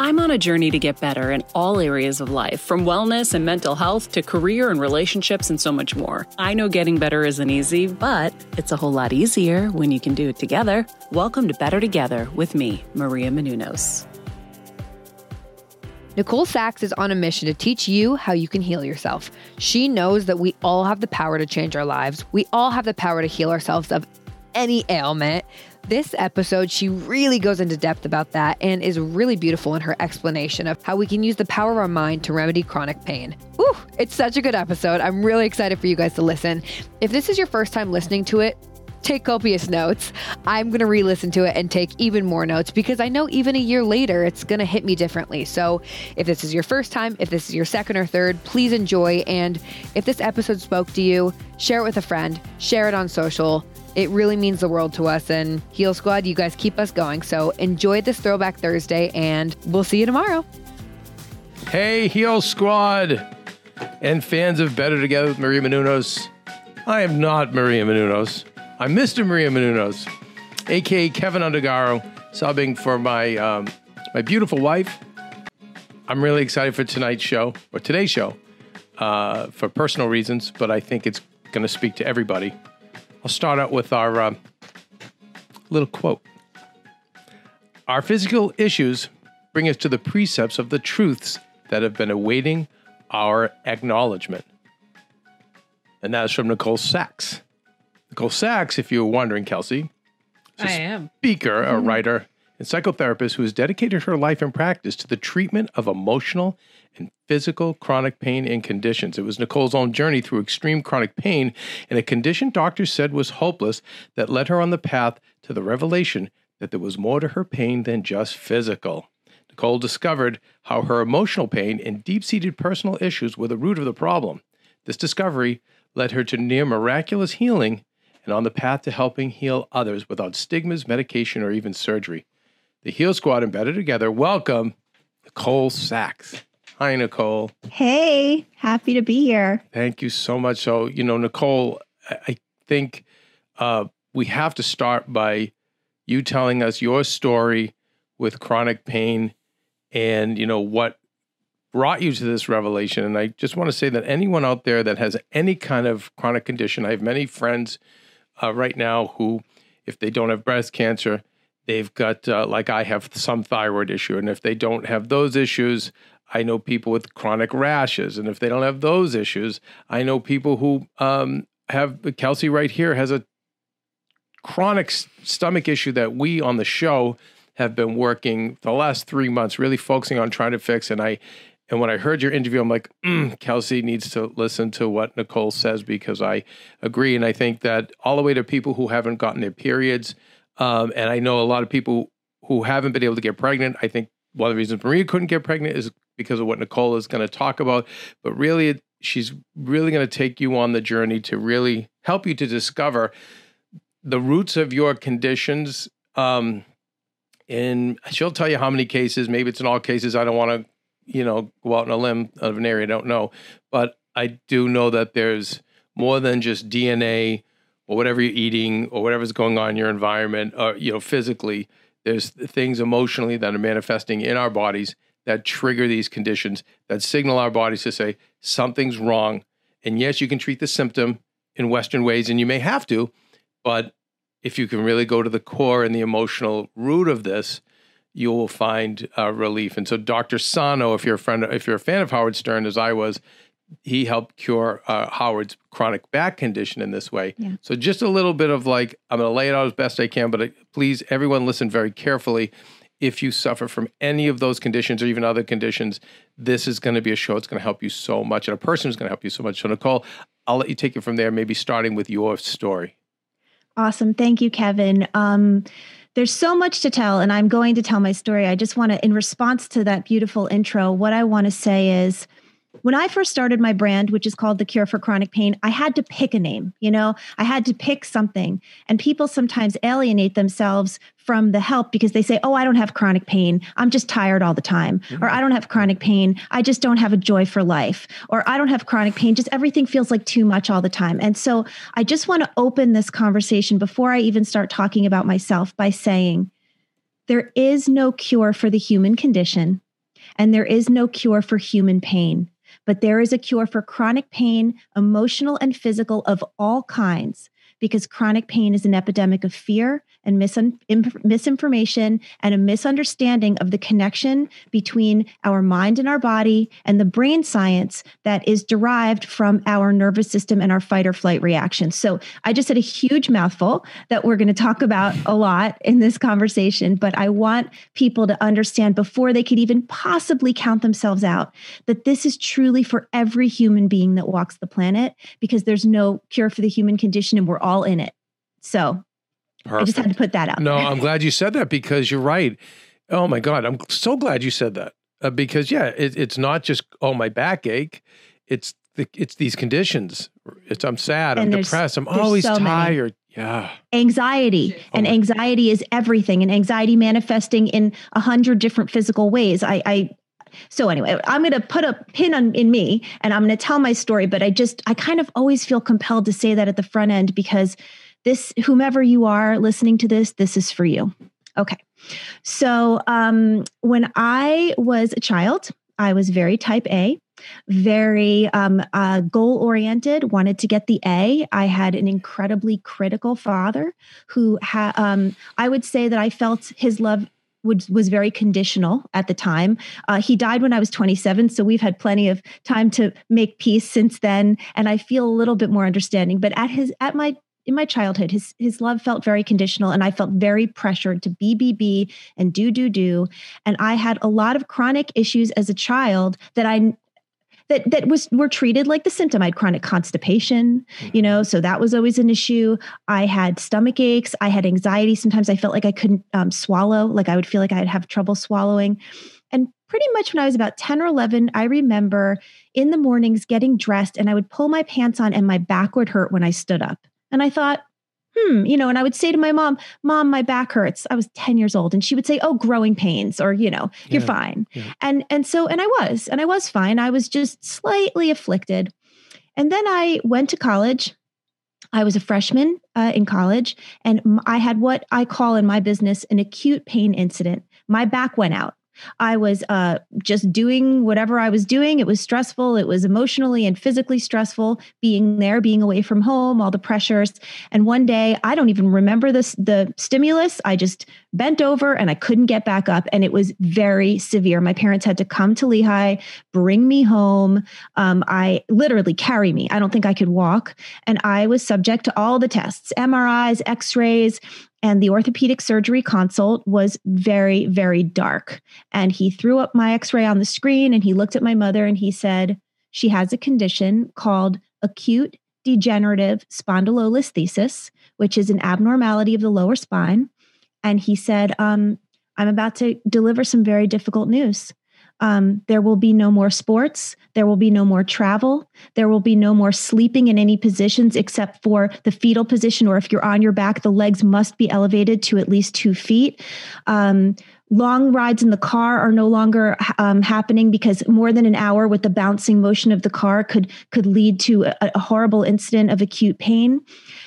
I'm on a journey to get better in all areas of life, from wellness and mental health to career and relationships and so much more. I know getting better isn't easy, but it's a whole lot easier when you can do it together. Welcome to Better Together with me, Maria Menounos. Nicole Sachs is on a mission to teach you how you can heal yourself. She knows that we all have the power to change our lives. We all have the power to heal ourselves of any ailment. This episode, she really goes into depth about that and is really beautiful in her explanation of how we can use the power of our mind to remedy chronic pain. Ooh, it's such a good episode. I'm really excited for you guys to listen. If this is your first time listening to it, take copious notes. I'm going to re listen to it and take even more notes because I know even a year later it's going to hit me differently. So, if this is your first time, if this is your second or third, please enjoy. And if this episode spoke to you, share it with a friend, share it on social. It really means the world to us. And Heal Squad, you guys keep us going. So enjoy this Throwback Thursday, and we'll see you tomorrow. Hey, Heal Squad and fans of Better Together with Maria Menounos. I am not Maria Menounos. I'm Mr. Maria Menounos, aka Keven Undergaro, subbing for my um, my beautiful wife. I'm really excited for tonight's show or today's show uh, for personal reasons, but I think it's going to speak to everybody. I'll start out with our uh, little quote. Our physical issues bring us to the precepts of the truths that have been awaiting our acknowledgement. And that is from Nicole Sachs. Nicole Sachs, if you were wondering, Kelsey, is a I am. speaker, a writer, and psychotherapist who has dedicated her life and practice to the treatment of emotional and physical chronic pain and conditions. It was Nicole's own journey through extreme chronic pain and a condition doctors said was hopeless that led her on the path to the revelation that there was more to her pain than just physical. Nicole discovered how her emotional pain and deep seated personal issues were the root of the problem. This discovery led her to near miraculous healing and on the path to helping heal others without stigmas, medication, or even surgery. The Heal Squad and Better Together welcome Nicole Sachs. Hi, Nicole. Hey, happy to be here. Thank you so much. So, you know, Nicole, I think uh, we have to start by you telling us your story with chronic pain and, you know, what brought you to this revelation. And I just want to say that anyone out there that has any kind of chronic condition, I have many friends uh, right now who, if they don't have breast cancer, they've got, uh, like I have, some thyroid issue. And if they don't have those issues, I know people with chronic rashes. And if they don't have those issues, I know people who um, have, Kelsey right here has a chronic stomach issue that we on the show have been working the last three months, really focusing on trying to fix. And I, and when I heard your interview, I'm like, mm, Kelsey needs to listen to what Nicole says because I agree. And I think that all the way to people who haven't gotten their periods, um, and I know a lot of people who haven't been able to get pregnant. I think one of the reasons Maria couldn't get pregnant is because of what Nicole is going to talk about. But really, she's really going to take you on the journey to really help you to discover the roots of your conditions. Um, and she'll tell you how many cases. Maybe it's in all cases. I don't want to, you know, go out on a limb of an area I don't know. But I do know that there's more than just DNA or whatever you're eating or whatever's going on in your environment or you know physically There's things emotionally that are manifesting in our bodies that trigger these conditions that signal our bodies to say something's wrong. And yes, you can treat the symptom in Western ways, and you may have to, but if you can really go to the core and the emotional root of this, you will find uh, relief. And so, Dr. Sarno, if you're a friend, if you're a fan of Howard Stern, as I was, he helped cure uh, Howard's chronic back condition in this way. Yeah. So, just a little bit of like, I'm going to lay it out as best I can, but uh, please, everyone, listen very carefully. If you suffer from any of those conditions or even other conditions, this is going to be a show. It's going to help you so much, and a person is going to help you so much. So, Nicole, I'll let you take it from there, maybe starting with your story. Awesome. Thank you, Keven. Um, there's so much to tell, and I'm going to tell my story. I just want to, in response to that beautiful intro, what I want to say is when I first started my brand, which is called The Cure for Chronic Pain, I had to pick a name. You know, I had to pick something. And people sometimes alienate themselves from the help because they say, Oh, I don't have chronic pain. I'm just tired all the time. Mm-hmm. Or I don't have chronic pain. I just don't have a joy for life. Or I don't have chronic pain. Just everything feels like too much all the time. And so I just want to open this conversation before I even start talking about myself by saying, there is no cure for the human condition, and there is no cure for human pain but there is a cure for chronic pain, emotional and physical of all kinds, because chronic pain is an epidemic of fear and misin- misinformation and a misunderstanding of the connection between our mind and our body and the brain science that is derived from our nervous system and our fight or flight reaction. So I just said a huge mouthful that we're going to talk about a lot in this conversation, but I want people to understand before they could even possibly count themselves out that this is truly for every human being that walks the planet because there's no cure for the human condition and we're all in it. So Perfect. I just had to put that out. No, I'm glad you said that because you're right. Oh my God, I'm so glad you said that uh, because yeah, it, it's not just oh my backache, it's the, it's these conditions. It's I'm sad, and I'm depressed, I'm always so tired. Many. Yeah. Anxiety. Oh and anxiety is everything. And anxiety manifesting in a hundred different physical ways. I, I so anyway, I'm going to put a pin on in me and I'm going to tell my story, but I just I kind of always feel compelled to say that at the front end because this, whomever you are listening to this, this is for you. Okay. So um, when I was a child, I was very type A, very um, uh, goal oriented, wanted to get the A. I had an incredibly critical father who um, I would say that I felt his love would, was very conditional at the time. Uh, he died when I was 27, so we've had plenty of time to make peace since then, and I feel a little bit more understanding. But at his at my in my childhood, his his love felt very conditional, and I felt very pressured to be be be and do do do. And I had a lot of chronic issues as a child that I that that was were treated like the symptom. I had chronic constipation, mm-hmm. you know, so that was always an issue. I had stomach aches. I had anxiety. Sometimes I felt like I couldn't um, swallow, like I would feel like I'd have trouble swallowing. And pretty much when I was about 10 or 11, I remember in the mornings getting dressed and I would pull my pants on and my back would hurt when I stood up. And I thought, hmm, you know, and I would say to my mom, Mom, my back hurts. I was 10 years old. And she would say, Oh, growing pains, or, you know, you're fine. Yeah. And and so, and I was, and I was fine. I was just slightly afflicted. And then I went to college. I was a freshman uh, in college, and I had what I call in my business an acute pain incident. My back went out. I was uh, just doing whatever I was doing. It was stressful. It was emotionally and physically stressful being there, being away from home, all the pressures. And one day, I don't even remember this the stimulus. I just bent over and I couldn't get back up, and it was very severe. My parents had to come to Lehigh, bring me home. Um, I literally carry me. I don't think I could walk, and I was subject to all the tests, MRIs, X-rays. And the orthopedic surgery consult was very, very dark. And he threw up my x ray on the screen and he looked at my mother and he said, She has a condition called acute degenerative spondylolisthesis, which is an abnormality of the lower spine. And he said, um, I'm about to deliver some very difficult news. Um, there will be no more sports. There will be no more travel. There will be no more sleeping in any positions except for the fetal position, or if you're on your back, the legs must be elevated to at least two feet. Um, long rides in the car are no longer um, happening because more than an hour with the bouncing motion of the car could could lead to a, a, horrible incident of acute pain.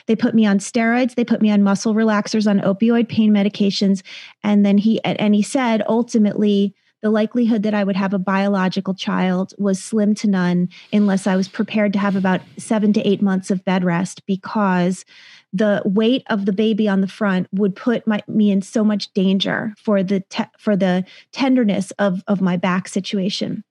They put me on steroids. They put me on muscle relaxers on opioid pain medications. And then he and he said ultimately the likelihood that I would have a biological child was slim to none unless I was prepared to have about seven to eight months of bed rest because the weight of the baby on the front would put my, me in so much danger for the te- for the tenderness of of my back situation.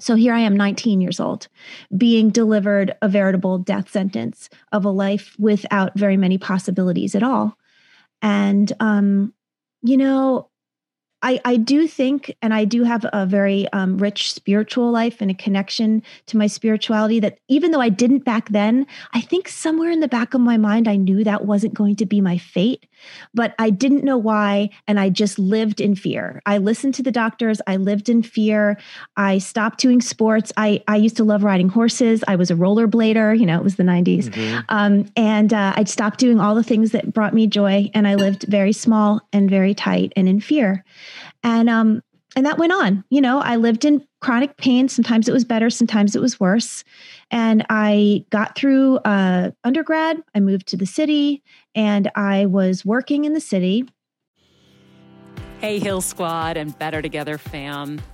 So here I am 19 years old being delivered a veritable death sentence of a life without very many possibilities at all. And um you know I, I do think, and I do have a very um, rich spiritual life and a connection to my spirituality that even though I didn't back then, I think somewhere in the back of my mind, I knew that wasn't going to be my fate, but I didn't know why. And I just lived in fear. I listened to the doctors. I lived in fear. I stopped doing sports. I, I used to love riding horses. I was a rollerblader, you know, it was the 90s. Mm-hmm. Um, and uh, I'd stopped doing all the things that brought me joy. And I lived very small and very tight and in fear and um and that went on. You know i lived in chronic pain. Sometimes it was better sometimes it was worse. And i got through uh, undergrad. I moved to the city and i was working in the city. Hey, Heal Squad and Better Together fam.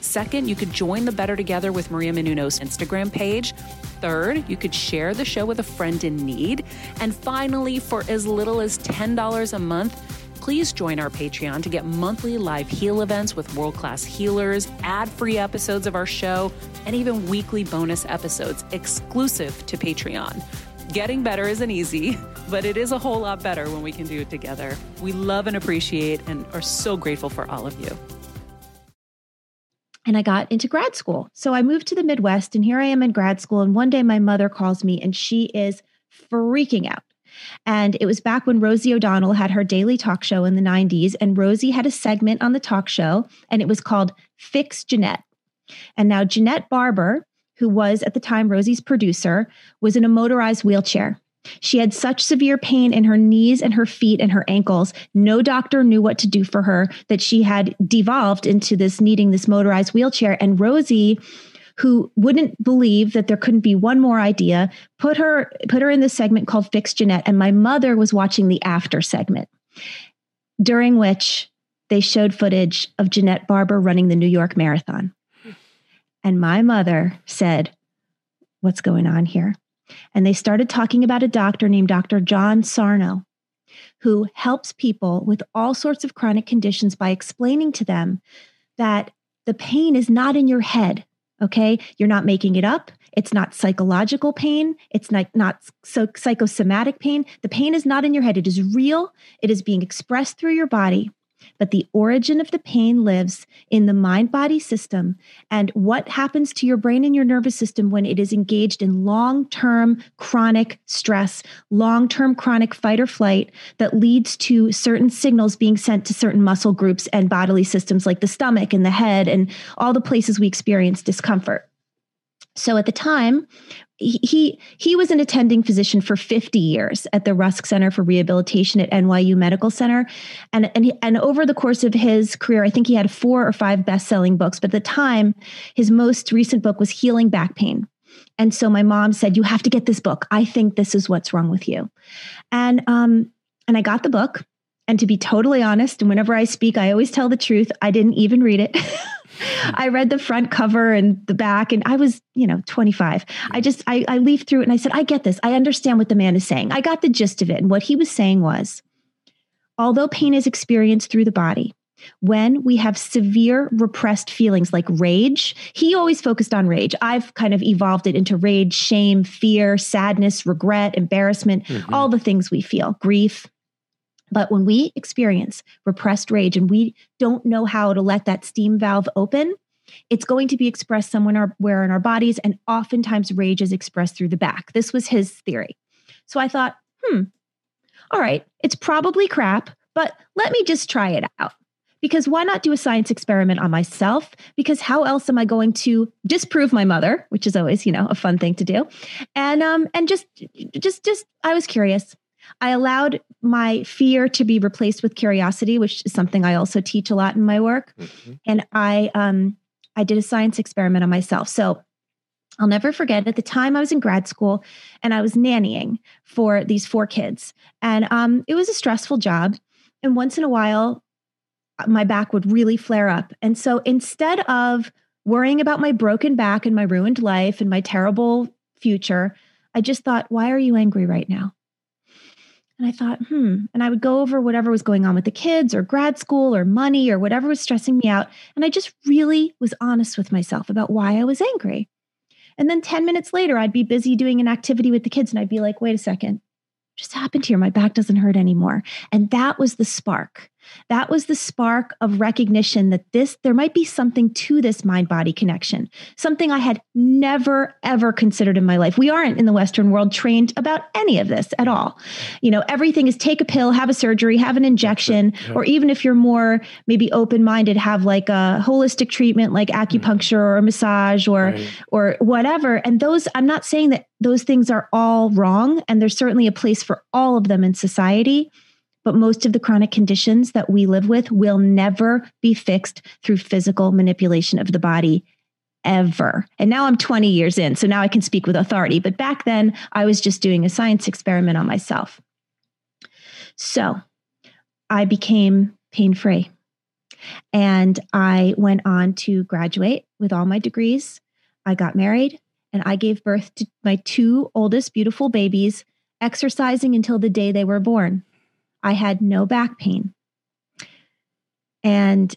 Second, you could join the Better Together with Maria Menounos Instagram page. Third, you could share the show with a friend in need. And finally, for as little as $10 a month, please join our Patreon to get monthly live heal events with world class healers, ad free episodes of our show, and even weekly bonus episodes exclusive to Patreon. Getting better isn't easy, but it is a whole lot better when we can do it together. We love and appreciate and are so grateful for all of you. And I got into grad school. So I moved to the Midwest, and here I am in grad school. And one day my mother calls me, and she is freaking out. And it was back when Rosie O'Donnell had her daily talk show in the 90s. And Rosie had a segment on the talk show, and it was called Fix Janette. And now Janette Barber who was at the time Rosie's producer, was in a motorized wheelchair. She had such severe pain in her knees and her feet and her ankles. No doctor knew what to do for her, that she had devolved into this needing this motorized wheelchair. And Rosie, who wouldn't believe that there couldn't be one more idea, put her put her in this segment called Fix Janette. And my mother was watching the after segment, during which they showed footage of Janette Barber running the New York Marathon. And my mother said, What's going on here? And they started talking about a doctor named Dr. John Sarno, who helps people with all sorts of chronic conditions by explaining to them that the pain is not in your head. Okay. You're not making it up. It's not psychological pain. It's not, not so psychosomatic pain. The pain is not in your head. It is real. It is being expressed through your body but the origin of the pain lives in the mind body system and what happens to your brain and your nervous system when it is engaged in long term chronic stress, long term chronic fight or flight that leads to certain signals being sent to certain muscle groups and bodily systems like the stomach and the head and all the places we experience discomfort. So at the time, he he was an attending physician for 50 years at the Rusk Center for Rehabilitation at NYU Medical Center, and and and over the course of his career, I think he had four or five best-selling books. But at the time, his most recent book was Healing Back Pain. And so my mom said, "You have to get this book. I think this is what's wrong with you." And um and I got the book. And to be totally honest, and whenever I speak, I always tell the truth. I didn't even read it. I read the front cover and the back, and I was, you know, 25. I just, I, I leafed through it and I said, I get this. I understand what the man is saying. I got the gist of it. And what he was saying was, although pain is experienced through the body, when we have severe repressed feelings like rage, he always focused on rage. I've kind of evolved it into rage, shame, fear, sadness, regret, embarrassment, mm-hmm. all the things we feel, grief. But when we experience repressed rage and we don't know how to let that steam valve open, it's going to be expressed somewhere in our bodies. And oftentimes, rage is expressed through the back. This was his theory. So I thought, hmm, all right, it's probably crap, but let me just try it out. Because why not do a science experiment on myself? Because how else am I going to disprove my mother, which is always, you know, a fun thing to do. And um and just just just I was curious. I allowed my fear to be replaced with curiosity, which is something I also teach a lot in my work. Mm-hmm. And I um I did a science experiment on myself. So I'll never forget at the time I was in grad school and I was nannying for these four kids. And um, it was a stressful job. And once in a while, uh, my back would really flare up. And so instead of worrying about my broken back and my ruined life and my terrible future, I just thought, why are you angry right now? And I thought, hmm. And I would go over whatever was going on with the kids or grad school or money or whatever was stressing me out. And I just really was honest with myself about why I was angry. And then 10 minutes later, I'd be busy doing an activity with the kids and I'd be like, wait a second, just happened here. My back doesn't hurt anymore. And that was the spark. That was the spark of recognition that this, there might be something to this mind body connection, something I had never, ever considered in my life. We aren't in the Western world trained about any of this at all. You know, everything is take a pill, have a surgery, have an injection, yeah. or even if you're more maybe open minded, have like a holistic treatment like acupuncture or a massage or, right. or whatever. And those, I'm not saying that those things are all wrong. And there's certainly a place for all of them in society but most of the chronic conditions that we live with will never be fixed through physical manipulation of the body ever. And now I'm 20 years in, so now I can speak with authority. But back then, I was just doing a science experiment on myself. So I became pain free. And I went on to graduate with all my degrees. I got married and I gave birth to my two oldest beautiful babies, exercising until the day they were born. I had no back pain. And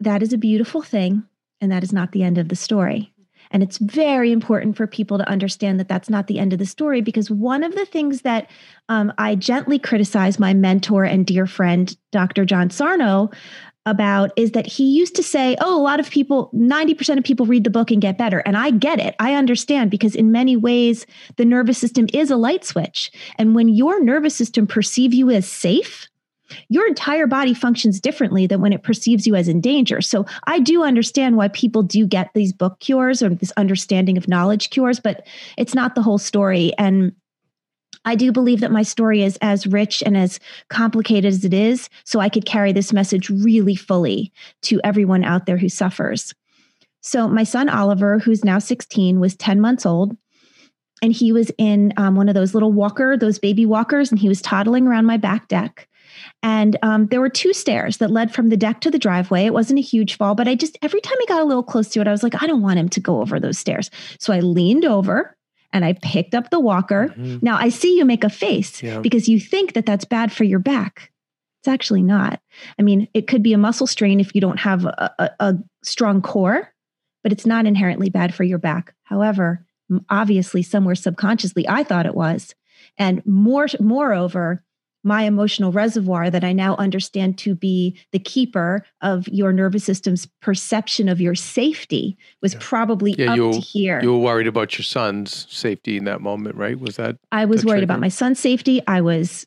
that is a beautiful thing. And that is not the end of the story. And it's very important for people to understand that that's not the end of the story because one of the things that um, I gently criticize my mentor and dear friend, Dr. John Sarno, about is that he used to say, Oh, a lot of people, 90% of people read the book and get better. And I get it. I understand because in many ways, the nervous system is a light switch. And when your nervous system perceives you as safe, your entire body functions differently than when it perceives you as in danger. So I do understand why people do get these book cures or this understanding of knowledge cures, but it's not the whole story. And I do believe that my story is as rich and as complicated as it is, so I could carry this message really fully to everyone out there who suffers. So, my son Oliver, who's now 16, was 10 months old, and he was in um, one of those little walker, those baby walkers, and he was toddling around my back deck. And um, there were two stairs that led from the deck to the driveway. It wasn't a huge fall, but I just, every time he got a little close to it, I was like, I don't want him to go over those stairs. So I leaned over and I picked up the walker. Mm-hmm. Now I see you make a face yeah. because you think that that's bad for your back. It's actually not. I mean, it could be a muscle strain if you don't have a, a, a strong core, but it's not inherently bad for your back. However, obviously, somewhere subconsciously, I thought it was. And more, moreover, my emotional reservoir that I now understand to be the keeper of your nervous system's perception of your safety was yeah. probably yeah, up to here. You were worried about your son's safety in that moment, right? Was that? I was worried trigger? about my son's safety. I was.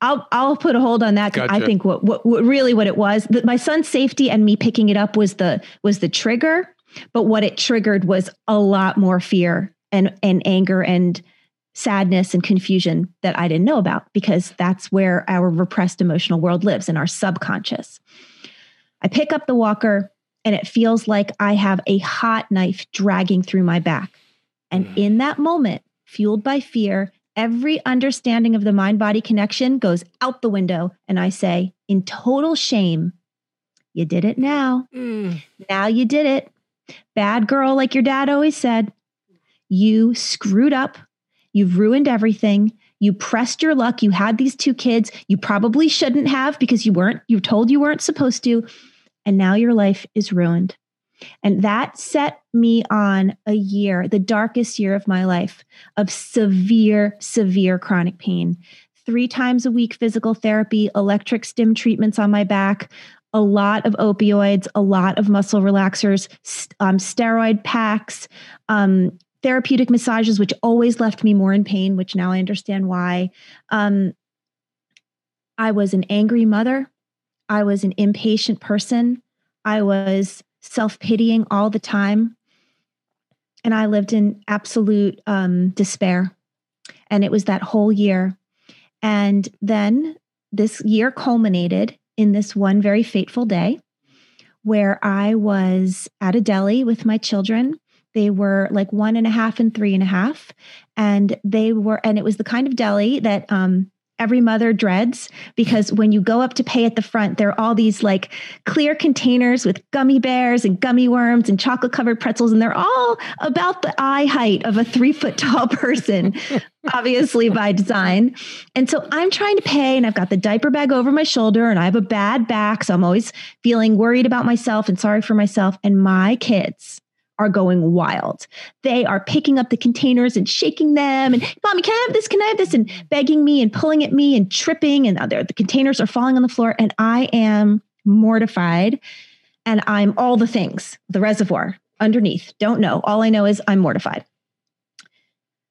I'll I'll put a hold on that. Gotcha. I think what, what, what really what it was that my son's safety and me picking it up was the was the trigger, but what it triggered was a lot more fear and and anger and sadness and confusion that I didn't know about because that's where our repressed emotional world lives in our subconscious. I pick up the walker and it feels like I have a hot knife dragging through my back. And mm. in that moment, fueled by fear, every understanding of the mind body connection goes out the window. And I say, in total shame, you did it now. Mm. Now you did it. Bad girl, like your dad always said. You screwed up You've ruined everything. You pressed your luck. You had these two kids. You probably shouldn't have because you weren't, you told you weren't supposed to. And now your life is ruined. And that set me on a year, the darkest year of my life, of severe, severe chronic pain. three times a week physical therapy, electric stim treatments on my back, a lot of opioids, a lot of muscle relaxers, um, steroid packs, um, therapeutic massages, which always left me more in pain, which now I understand why. Um, I was an angry mother. I was an impatient person. I was self pitying all the time. And I lived in absolute um, despair. And it was that whole year. And then this year culminated in this one very fateful day where I was at a deli with my children. They were like one and a half and three and a half. And they were, and it was the kind of deli that um, every mother dreads because when you go up to pay at the front, there are all these like clear containers with gummy bears and gummy worms and chocolate covered pretzels, and they're all about the eye height of a three foot tall person, obviously by design. And so I'm trying to pay, and I've got the diaper bag over my shoulder, and I have a bad back. So I'm always feeling worried about myself and sorry for myself. And my kids, are going wild. They are picking up the containers and shaking them and mommy, can I have this? Can I have this? And begging me and pulling at me and tripping. And other the containers are falling on the floor. And I am mortified. And I'm all the things, the reservoir underneath. Don't know. All I know is I'm mortified.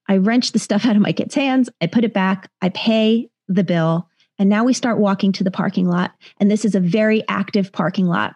I wrench the stuff out of my kid's hands. I put it back. I pay the bill. And now we start walking to the parking lot. And this is a very active parking lot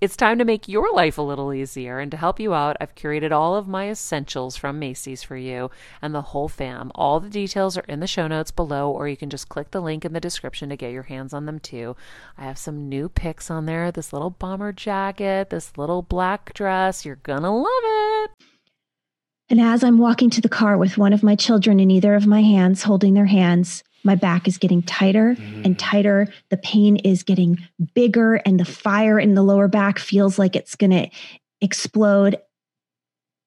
it's time to make your life a little easier. And to help you out, I've curated all of my essentials from Macy's for you and the whole fam. All the details are in the show notes below, or you can just click the link in the description to get your hands on them too. I have some new picks on there this little bomber jacket, this little black dress. You're to love it. And as I'm walking to the car with one of my children in either of my hands, holding their hands, my back is getting tighter mm. and tighter. The pain is getting bigger, and the fire in the lower back feels like it's going to explode.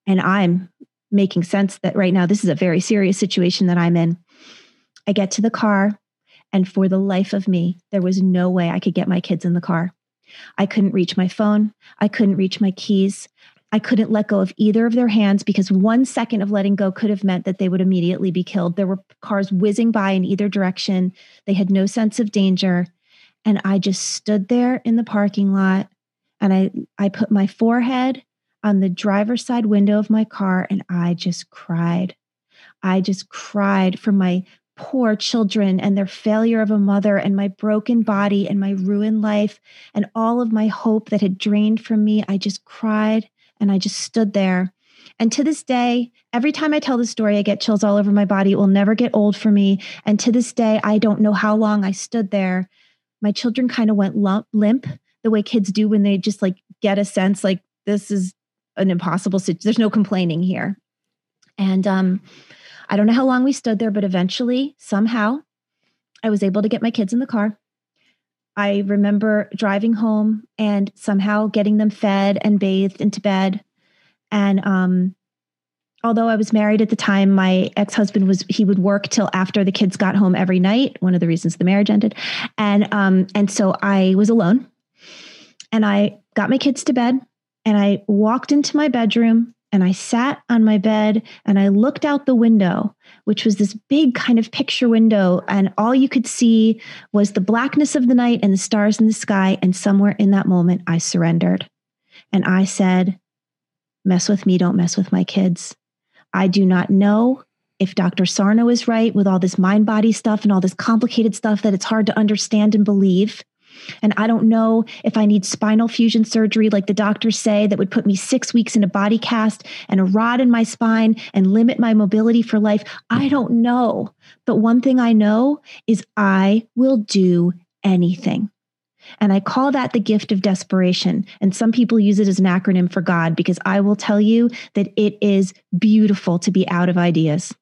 And I'm making sense that right now, this is a very serious situation that I'm in. I get to the car, and for the life of me, there was no way I could get my kids in the car. I couldn't reach my phone. I couldn't reach my keys. I couldn't let go of either of their hands because one second of letting go could have meant that they would immediately be killed. There were cars whizzing by in either direction. They had no sense of danger. And I just stood there in the parking lot and I, I put my forehead on the driver's side window of my car and I just cried. I just cried for my poor children and their failure of a mother and my broken body and my ruined life and all of my hope that had drained from me. I just cried and I just stood there. And to this day, every time I tell the story, I get chills all over my body. It will never get old for me. And to this day, I don't know how long I stood there. My children kind of went lump, limp the way kids do when they just like get a sense like this is an impossible situation. There's no complaining here. And um, I don't know how long we stood there, but eventually, somehow, I was able to get my kids in the car. I remember driving home and somehow getting them fed and bathed into bed. And um, although I was married at the time, my ex husband was he would work till after the kids got home every night. One of the reasons the marriage ended, and um, and so I was alone. And I got my kids to bed, and I walked into my bedroom and I sat on my bed and I looked out the window, which was this big kind of picture window. And all you could see was the blackness of the night and the stars in the sky. And somewhere in that moment, I surrendered. And I said, Mess with me, don't mess with my kids. I do not know if Dr. Sarno is right with all this mind body stuff and all this complicated stuff that it's hard to understand and believe. And I don't know if I need spinal fusion surgery, like the doctors say, that would put me six weeks in a body cast and a rod in my spine and limit my mobility for life. I don't know. But one thing I know is I will do anything. And I call that the gift of desperation. And some people use it as an acronym for God because I will tell you that it is beautiful to be out of ideas.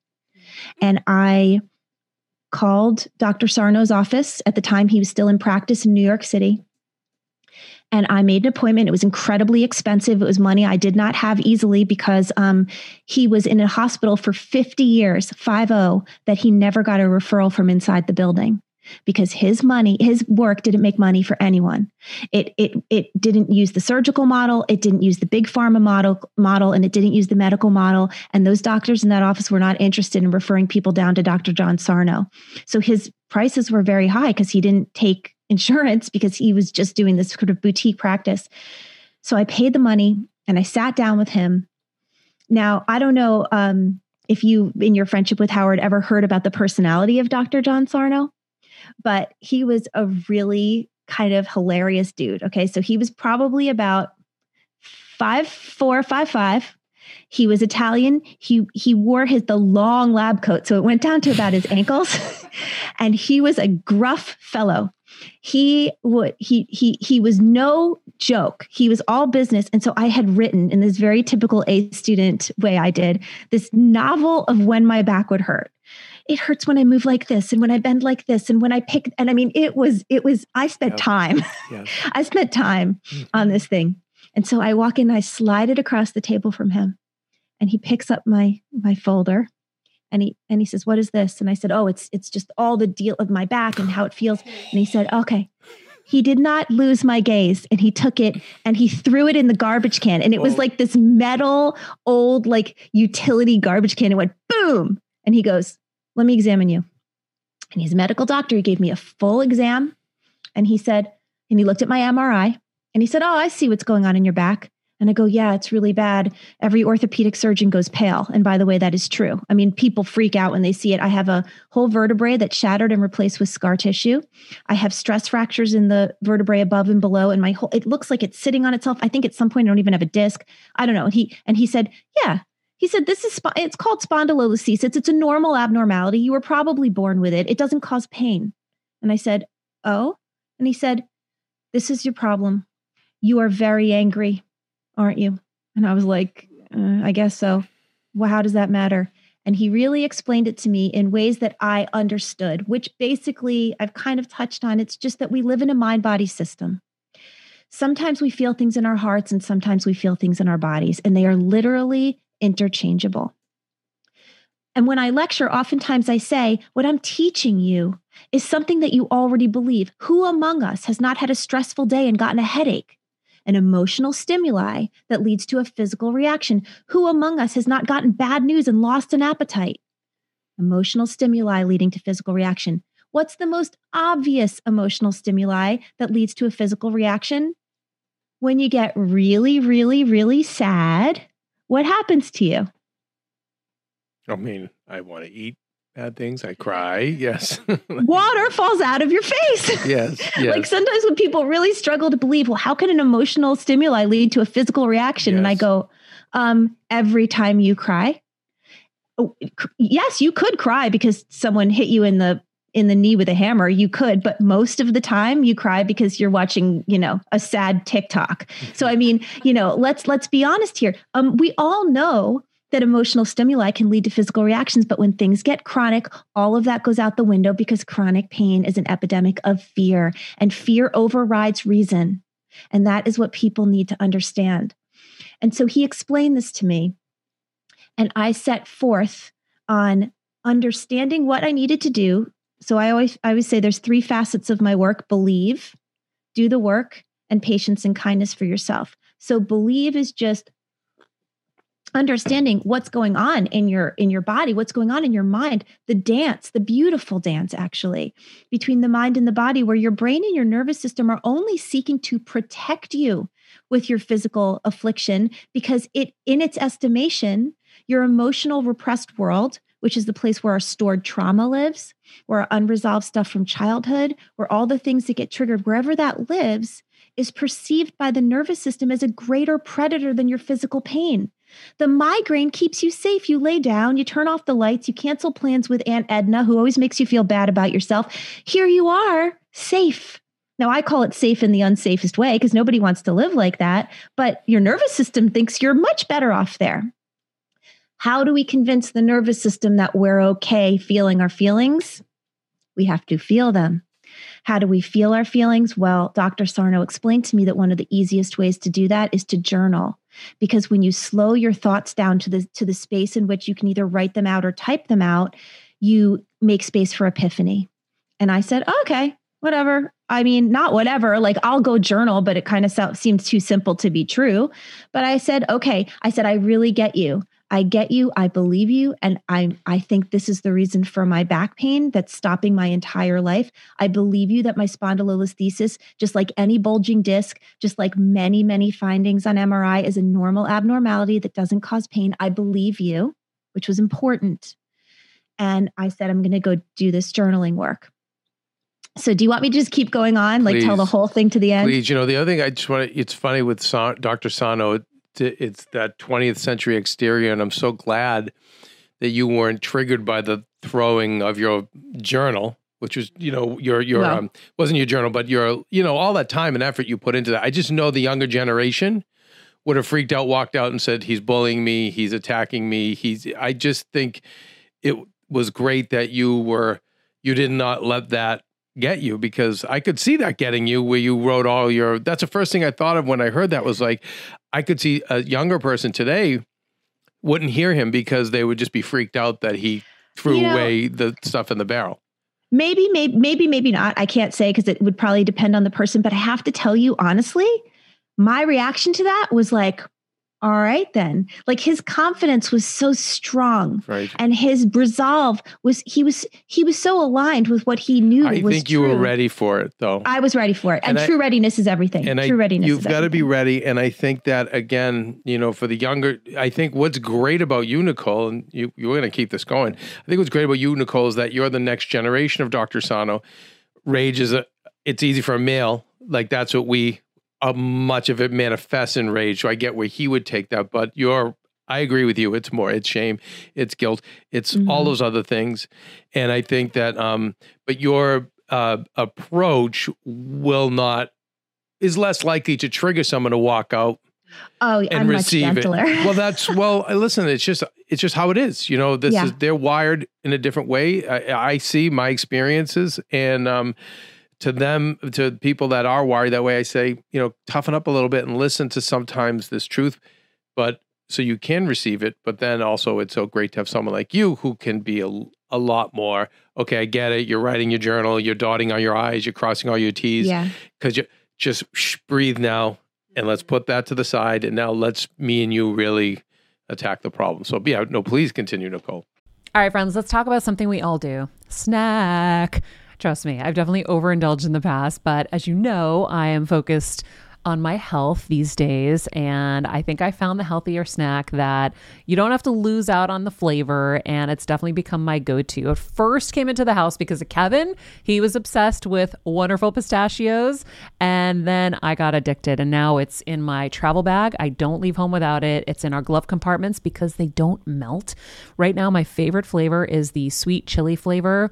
And I called Dr. Sarno's office. At the time, he was still in practice in New York City. And I made an appointment. It was incredibly expensive. It was money I did not have easily because um, he was in a hospital for 50 years, 5 0, that he never got a referral from inside the building because his money his work didn't make money for anyone. It it it didn't use the surgical model. It didn't use the big pharma model model and it didn't use the medical model. And those doctors in that office were not interested in referring people down to Dr. John Sarno. So his prices were very high because he didn't take insurance because he was just doing this sort of boutique practice. So I paid the money and I sat down with him. Now I don't know um, if you in your friendship with Howard ever heard about the personality of Dr. John Sarno but he was a really kind of hilarious dude. Okay. So he was probably about five, four, five, five. He was Italian. He he wore his the long lab coat, so it went down to about his ankles, and he was a gruff fellow. He would he he he was no joke. He was all business, and so I had written in this very typical A student way. I did this novel of when my back would hurt it hurts when I move like this and when I bend like this and when I pick and I mean it was it was I spent time. I spent time on this thing. And so I walk in, I slide it across the table from him and he picks up my my folder and he and he says, "What is this?" And I said, "Oh, it's it's just all the deal of my back and how it feels." And he said, "Okay." He did not lose my gaze and he took it and he threw it in the garbage can and it was like this metal old like utility garbage can. It went boom. And he goes, let me examine you. And he's a medical doctor. He gave me a full exam and he said, and he looked at my MRI and he said, Oh, I see what's going on in your back. And I go, Yeah, it's really bad. Every orthopedic surgeon goes pale. And by the way, that is true. I mean, people freak out when they see it. I have a whole vertebrae that's shattered and replaced with scar tissue. I have stress fractures in the vertebrae above and below. And my whole, it looks like it's sitting on itself. I think at some point I don't even have a disc. I don't know. And he, and he said, Yeah, he said, This is, it's called spondylolisthesis. It's a normal abnormality. You were probably born with it. It doesn't cause pain. And I said, Oh? And he said, This is your problem. You are very angry, aren't you? And I was like, uh, I guess so. Well, how does that matter? And he really explained it to me in ways that I understood, which basically I've kind of touched on. It's just that we live in a mind body system. Sometimes we feel things in our hearts and sometimes we feel things in our bodies, and they are literally interchangeable. And when I lecture, oftentimes I say, What I'm teaching you is something that you already believe. Who among us has not had a stressful day and gotten a headache? An emotional stimuli that leads to a physical reaction. Who among us has not gotten bad news and lost an appetite? Emotional stimuli leading to physical reaction. What's the most obvious emotional stimuli that leads to a physical reaction? When you get really, really, really sad what happens to you? I mean, I want to eat bad things. I cry. Yes. Water falls out of your face. Yes, yes. like sometimes when people really struggle to believe, well, how can an emotional stimuli lead to a physical reaction? Yes. And I go, um, every time you cry. Oh, yes, you could cry because someone hit you in the in the knee with a hammer, you could, but most of the time you cry because you're watching, you know, a sad TikTok. So I mean, you know, let's let's be honest here. Um, we all know that emotional stimuli can lead to physical reactions, but when things get chronic, all of that goes out the window because chronic pain is an epidemic of fear, and fear overrides reason. And that is what people need to understand. And so he explained this to me, and I set forth on understanding what I needed to do so I always I always say there's three facets of my work: believe, do the work, and patience and kindness for yourself. So believe is just understanding what's going on in your in your body what's going on in your mind the dance the beautiful dance actually between the mind and the body where your brain and your nervous system are only seeking to protect you with your physical affliction because it in its estimation your emotional repressed world which is the place where our stored trauma lives, where our unresolved stuff from childhood, where all the things that get triggered, wherever that lives, is perceived by the nervous system as a greater predator than your physical pain. The migraine keeps you safe. You lay down, you turn off the lights, you cancel plans with Aunt Edna, who always makes you feel bad about yourself. Here you are, safe. Now, I call it safe in the unsafest way because nobody wants to live like that, but your nervous system thinks you're much better off there. How do we convince the nervous system that we're okay feeling our feelings? We have to feel them. How do we feel our feelings? Well, Dr. Sarno explained to me that one of the easiest ways to do that is to journal. Because when you slow your thoughts down to the to the space in which you can either write them out or type them out, you make space for epiphany. And I said, okay, whatever. I mean, not whatever, like I'll go journal, but it kind of seems too simple to be true. But I said, okay, I said, I really get you. I get you. I believe you. And I, I think this is the reason for my back pain that's stopping my entire life. I believe you that my spondylolisthesis, just like any bulging disc, just like many, many findings on MRI, is a normal abnormality that doesn't cause pain. I believe you, which was important. And I said, I'm going to go do this journaling work. So, do you want me to just keep going on, like Please. tell the whole thing to the end? Please, you know, the other thing I just want to, it's funny with Sa- Dr. Sarno, it's that 20th century exterior. And I'm so glad that you weren't triggered by the throwing of your journal, which was, you know, your, your, No. um, wasn't your journal, but your, you know, all that time and effort you put into that. I just know the younger generation would have freaked out, walked out and said, he's bullying me. He's attacking me. He's, I just think it was great that you were, you did not let that get you because I could see that getting you where you wrote all your that's the first thing I thought of when I heard that was like I could see a younger person today wouldn't hear him because they would just be freaked out that he threw You know- away the stuff in the barrel. maybe, maybe, maybe, maybe not. I can't say because it would probably depend on the person. But I have to tell you honestly, my reaction to that was like, all right, then. Like his confidence was so strong. Right. And his resolve was he was he was so aligned with what he knew I was think you were ready for it though. I was ready for it. And, And I- true readiness is everything. and true I, readiness you've got to be ready. And I think that again, you know, for the younger, I think what's great about you, Nicole, and you, you're going to keep this going. I think what's great about you, Nicole, is that you're the next generation of Dr. Sarno. Rage is a, it's easy for a male. Like that's what we, uh, much of it manifests in rage. So I get where he would take that, but you're, I agree with you. It's more, it's shame, it's guilt, it's all Mhm. those other things. And I think that, um, but your uh, approach will not is less likely to trigger someone to walk out Oh, and I'm much receive it. gentler. Well, that's well. uh, Listen, it's just it's just how it is. You know, this Yeah. is they're wired in a different way. I, I see my experiences, and um, to them, to people that are wired that way, I say, you know, toughen up a little bit and listen to sometimes this truth, but so you can receive it. But then also, it's so great to have someone like you who can be a, a lot more. Okay, I get it. You're writing your journal. You're dotting on your I's. You're crossing all your T's yeah. because you just shh, breathe now and let's put that to the side and now let's me and you really attack the problem so yeah no please continue nicole All right, friends, let's talk about something we all do snack. Trust me, I've definitely overindulged in the past, but as you know, I am focused on my health these days. And I think I found the healthier snack that you don't have to lose out on the flavor. And it's definitely become my go to. It first came into the house because of Keven. He was obsessed with wonderful pistachios. And then I got addicted. And now it's in my travel bag. I don't leave home without it. It's in our glove compartments because they don't melt. Right now, my favorite flavor is the sweet chili flavor.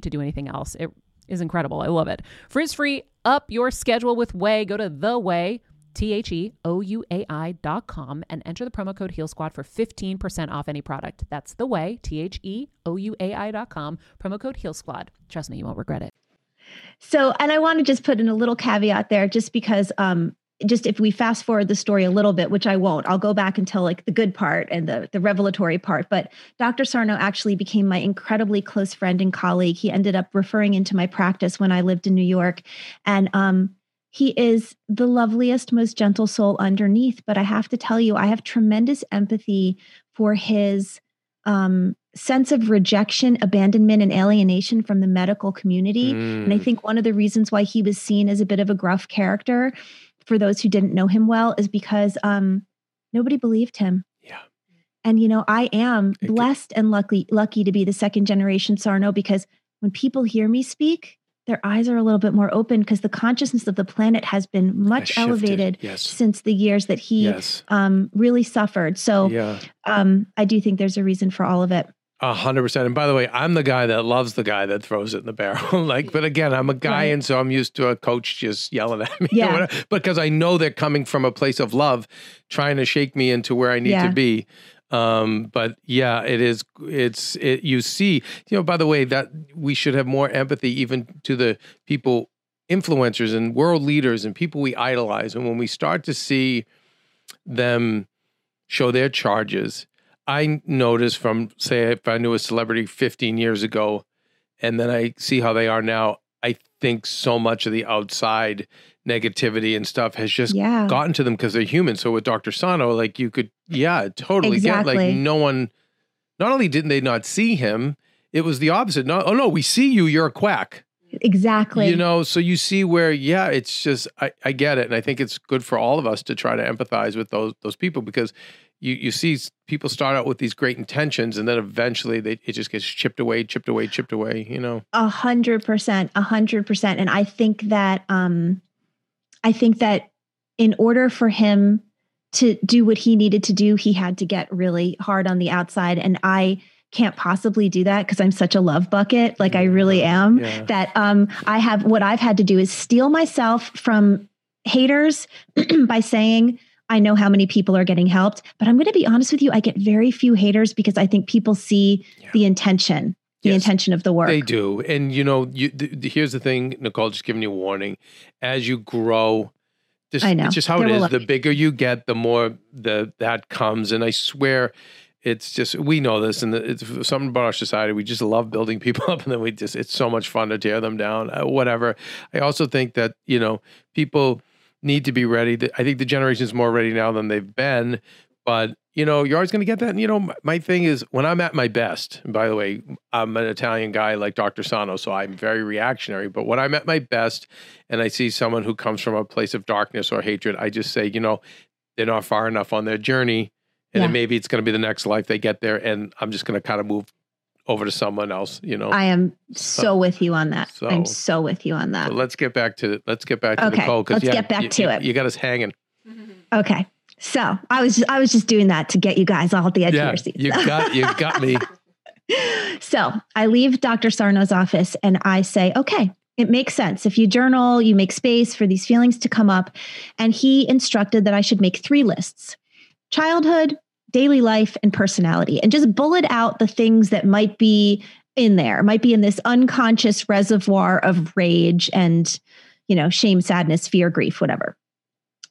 to do anything else. It is incredible. I love it. Frizz free, up your schedule with Ouai. Go to the Ouai. T H E O U A I dot com and enter the promo code Heal Squad for 15% off any product. That's the Ouai, T H E O U A I dot com, promo code Heal Squad. Trust me, you won't regret it. So, and I want to just put in a little caveat there, just because, um, just if we fast forward the story a little bit, which I won't, I'll go back and tell like the good part and the the revelatory part. But Dr. Sarno actually became my incredibly close friend and colleague. He ended up referring into my practice when I lived in New York, and um, he is the loveliest, most gentle soul underneath. But I have to tell you, I have tremendous empathy for his um, sense of rejection, abandonment, and alienation from the medical community. Mm. And I think one of the reasons why he was seen as a bit of a gruff character for those who didn't know him well is because um, nobody believed him. Yeah. And you know, I am blessed and lucky lucky to be the second generation Sarno because when people hear me speak, their eyes are a little bit more open because the consciousness of the planet has been much elevated yes. since the years that he yes. um, really suffered. So yeah. um, I do think there's a reason for all of it. A hundred percent. And by the way, I'm the guy that loves the guy that throws it in the barrel. like, but again, I'm a guy, right. and so I'm used to a coach just yelling at me. Yeah. because I know they're coming from a place of love, trying to shake me into where I need yeah. to be. Um, but yeah, it is. It's it. You see, you know. By the way, that we should have more empathy even to the people, influencers and world leaders and people we idolize. And when we start to see them show their charges, I notice from say if I knew a celebrity 15 years ago, and then I see how they are now. I think so much of the outside negativity and stuff has just yeah. gotten to them because they're human. So with Dr. Sarno, like you could, yeah, totally exactly. get like no one. Not only didn't they not see him, it was the opposite. No, oh no, we see you. You're a quack. Exactly. You know, so you see where, yeah, it's just I, I get it, and I think it's good for all of us to try to empathize with those those people because you you see people start out with these great intentions and then eventually they it just gets chipped away, chipped away, chipped away. You know, a hundred percent, a hundred percent, and I think that um I think that in order for him to do what he needed to do, he had to get really hard on the outside. And I can't possibly do that because I'm such a love bucket, like I really am, yeah. that um, I have what I've had to do is steal myself from haters by saying, I know how many people are getting helped, but I'm going to be honest with you. I get very few haters because I think people see yeah. the intention the yes, intention of the work. They do. And you know, you, the, the, here's the thing, Nicole, just giving you a warning. As you grow, this, I know. it's just how it is. The bigger you get, the more the that comes. And I swear, it's just we know this, and it's something about our society. We just love building people up, and then we just it's so much fun to tear them down. Uh, whatever. I also think that you know people need to be ready. I think the generation is more ready now than they've been, but you know, you're always going to get that. And, you know, my thing is when I'm at my best, by the way, I'm an Italian guy like Dr. Sarno, so I'm very reactionary. But when I'm at my best and I see someone who comes from a place of darkness or hatred, I just say, you know, they're not far enough on their journey. And yeah. then maybe it's going to be the next life they get there. And I'm just going to kind of move over to someone else, you know. I am so, so with you on that. So, I'm so with you on that. Let's get back to let's get back to okay, Nicole. Let's yeah, get back you, to you, it. You got us hanging. Okay. So I was just, I was just doing that to get you guys all at the edge yeah, of your seats. You got you got me. so I leave Dr. Sarno's office and I say, okay, it makes sense. If you journal, you make space for these feelings to come up. And he instructed that I should make three lists childhood, daily life, and personality, and just bullet out the things that might be in there, might be in this unconscious reservoir of rage and, you know, shame, sadness, fear, grief, whatever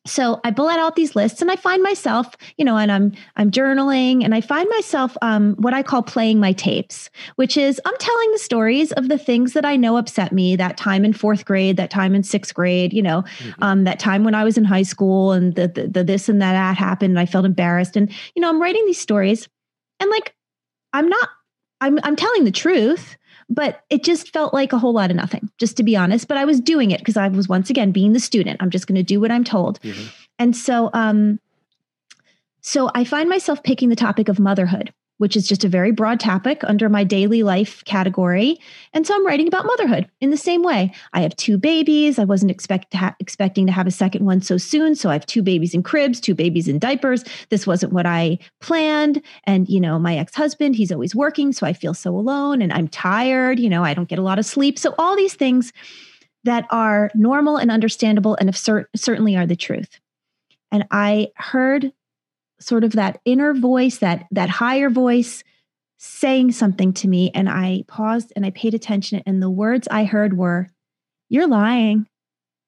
so I bullet out these lists and I find myself, you know, and I'm I'm journaling and I find myself um, what I call playing my tapes, which is I'm telling the stories of the things that I know upset me that time in fourth grade, that time in sixth grade, you know, mm-hmm. um, that time when I was in high school and the, the, the this and that, that happened and I felt embarrassed. And, you know, I'm writing these stories and like I'm not I'm I'm telling the truth, but it just felt like a whole lot of nothing, just to be honest. But I was doing it because I was once again being the student. I'm just going to do what I'm told. Mm-hmm. And so, um, so I find myself picking the topic of motherhood which is just a very broad topic under my daily life category. And so I'm writing about motherhood in the same way. I have two babies. I wasn't expect to ha- expecting to have a second one so soon. So I have two babies in cribs, two babies in diapers. This wasn't what I planned. And, you know, my ex husband, he's always working. So I feel so alone and I'm tired. You know, I don't get a lot of sleep. So all these things that are normal and understandable and cert- certainly are the truth. And I heard sort of that inner voice, that that higher voice saying something to me and I paused and I paid attention and the words I heard were you're lying.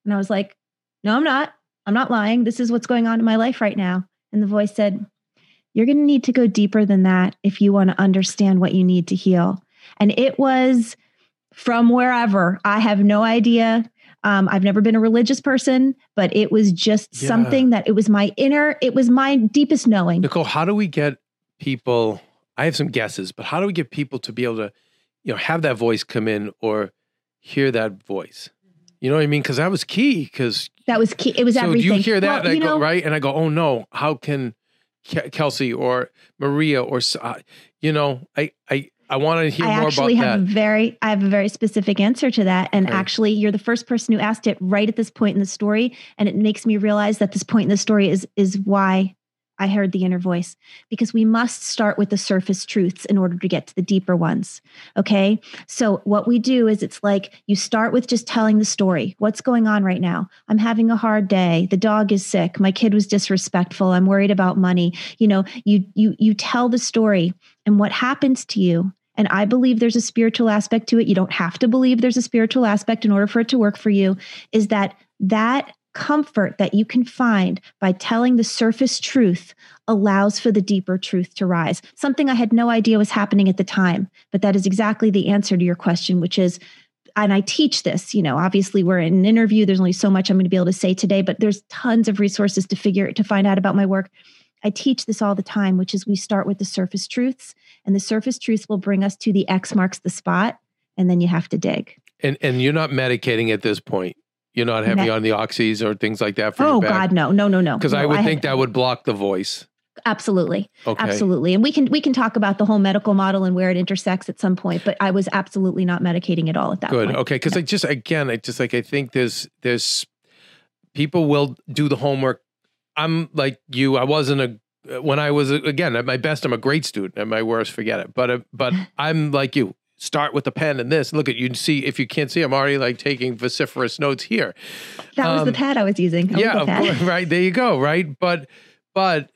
And I was like, no, I'm not. I'm not lying. This is what's going on in my life right now. And the voice said, you're going to need to go deeper than that if you want to understand what you need to heal. And it was from wherever. I have no idea. Um, I've never been a religious person, but it was just yeah. something that it was my inner, it was my deepest knowing. Nicole, how do we get people? I have some guesses, but how do we get people to be able to, you know, have that voice come in or hear that voice? You know what I mean? Because that was key. Because that was key. It was so everything. you hear that, well, I know, go right, and I go, oh no, how can Kelsey or Maria or uh, you know, I I I want to hear I more actually about have that. A very, I have a very specific answer to that. And okay. actually, you're the first person who asked it right at this point in the story, and it makes me realize that this point in the story is is why I heard the inner voice because we must start with the surface truths in order to get to the deeper ones. Okay. So, what we do is it's like you start with just telling the story. What's going on right now? I'm having a hard day. The dog is sick. My kid was disrespectful. I'm worried about money. You know, you you you tell the story and what happens to you and I believe there's a spiritual aspect to it. You don't have to believe there's a spiritual aspect in order for it to work for you. Is that that comfort that you can find by telling the surface truth allows for the deeper truth to rise. Something I had no idea was happening at the time, but that is exactly the answer to your question, which is and I teach this, you know, obviously we're in an interview. There's only so much I'm going to be able to say today, but there's tons of resources to figure to find out about my work. I teach this all the time, which is we start with the surface truths, and the surface truths will bring us to the X marks the spot, and then you have to dig. And and you're not medicating at this point. You're not having on the oxys or things like that for Oh God, no, no, no, no. Because no, I would I think that would block the voice. Absolutely. Okay. Absolutely. And we can we can talk about the whole medical model and where it intersects at some point, but I was absolutely not medicating at all at that Good. point. Okay. Because I just again, I just like I think there's there's people will do the homework I'm like you. I wasn't a when I was again at my best. I'm a great student. At my worst, forget it. But uh, but I'm like you. Start with the pen and this. Look at you. See if you can't see. I'm already like taking vociferous notes here. That was um, the pad I was using. yeah, course, right. There you go. Right. But but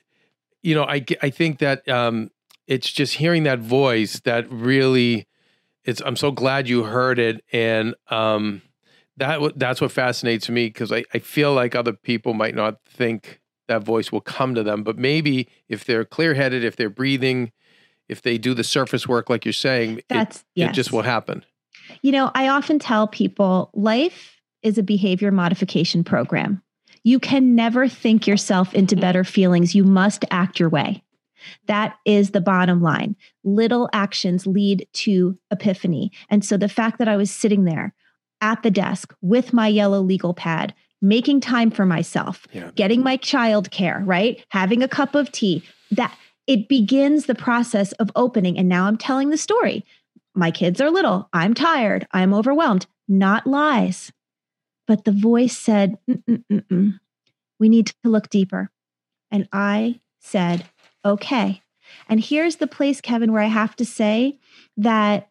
you know, I I think that um, it's just hearing that voice that really. It's. I'm so glad you heard it, and um, that that's what fascinates me because I, I feel like other people might not think that voice will come to them. But maybe if they're clear headed, if they're breathing, if they do the surface work, like you're saying, That's, it, yes. it just will happen. You know, I often tell people life is a behavior modification program. You can never think yourself into mm-hmm. better feelings. You must act your way. That is the bottom line. Little actions lead to epiphany. And so the fact that I was sitting there at the desk with my yellow legal pad, making time for myself, yeah. getting my child care, right? Having a cup of tea. That it begins the process of opening. And now I'm telling the story. My kids are little. I'm tired. I'm overwhelmed. Not lies. But the voice said, Mm-mm-mm-mm. We need to look deeper. And I said, okay. And here's the place, Keven, where I have to say that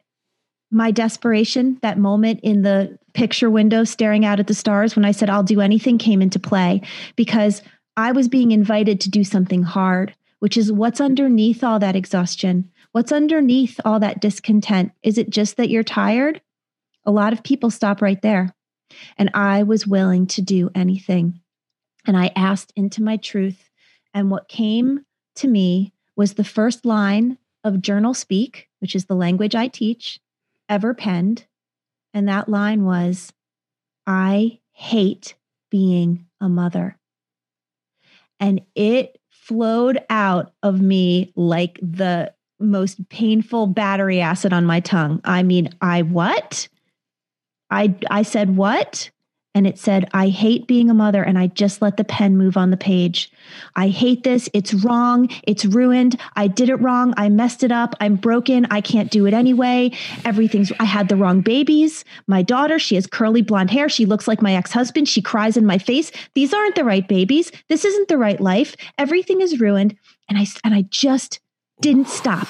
my desperation, that moment in the picture window staring out at the stars when I said, I'll do anything, came into play because I was being invited to do something hard, which is what's underneath all that exhaustion? What's underneath all that discontent? Is it just that you're tired? A lot of people stop right there. And I was willing to do anything. And I asked into my truth. And what came to me was the first line of Journal Speak, which is the language I teach ever penned. And that line was, I hate being a mother. And it flowed out of me like the most painful battery acid on my tongue. I mean, I what? I I said what? And it said, I hate being a mother. And I just let the pen move on the page. I hate this. It's wrong. It's ruined. I did it wrong. I messed it up. I'm broken. I can't do it anyway. Everything's, I had the wrong babies. My daughter, she has curly blonde hair. She looks like my ex husband. She cries in my face. These aren't the right babies. This isn't the right life. Everything is ruined. And I, and I just didn't stop.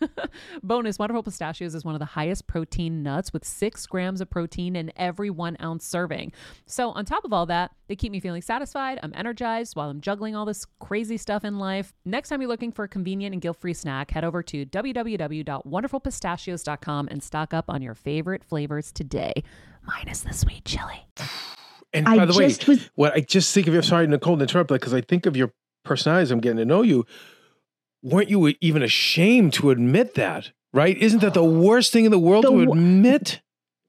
Bonus Wonderful Pistachios is one of the highest protein nuts with six grams of protein in every one ounce serving. So, on top of all that, they keep me feeling satisfied. I'm energized while I'm juggling all this crazy stuff in life. Next time you're looking for a convenient and guilt free snack, head over to www.wonderfulpistachios.com and stock up on your favorite flavors today, minus the sweet chili. And by I the way, was... what I just think of you, sorry, Nicole, to interrupt, because I think of your personality I'm getting to know you weren't you even ashamed to admit that? Right? Isn't that the worst thing in the world the, to admit?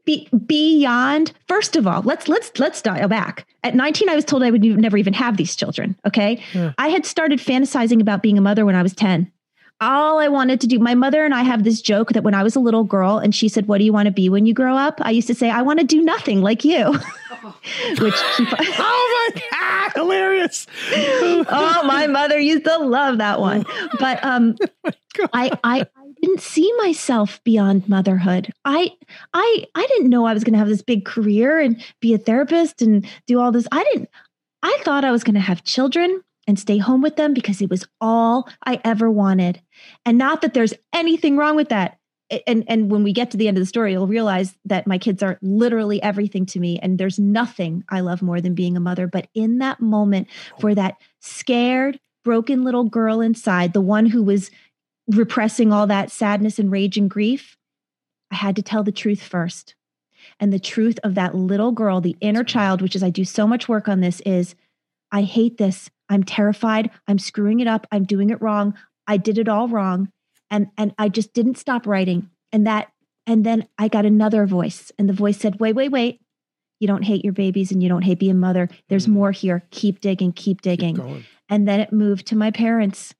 Be, beyond, first of all, let's let's let's dial back. At 19, I was told I would never even have these children. Okay, yeah. I had started fantasizing about being a mother when I was 10 all I wanted to do. My mother and I have this joke that when I was a little girl and she said, What do you want to be when you grow up? I used to say, I want to do nothing like you. Which she, Oh my God, hilarious. oh, my mother used to love that one. But um oh I, I I didn't see myself beyond motherhood. I I I didn't know I was gonna have this big career and be a therapist and do all this. I didn't I thought I was gonna have children and stay home with them because it was all I ever wanted. And not that there's anything wrong with that. And and when we get to the end of the story, you'll realize that my kids are literally everything to me and there's nothing I love more than being a mother, but in that moment for that scared, broken little girl inside, the one who was repressing all that sadness and rage and grief, I had to tell the truth first. And the truth of that little girl, the inner child, which is I do so much work on this, is I hate this. I'm terrified. I'm screwing it up. I'm doing it wrong. I did it all wrong. And and I just didn't stop writing. And that and then I got another voice and the voice said, "Wait, wait, wait. You don't hate your babies and you don't hate being a mother. There's mm more here. Keep digging, keep digging." Keep and then it moved to my parents.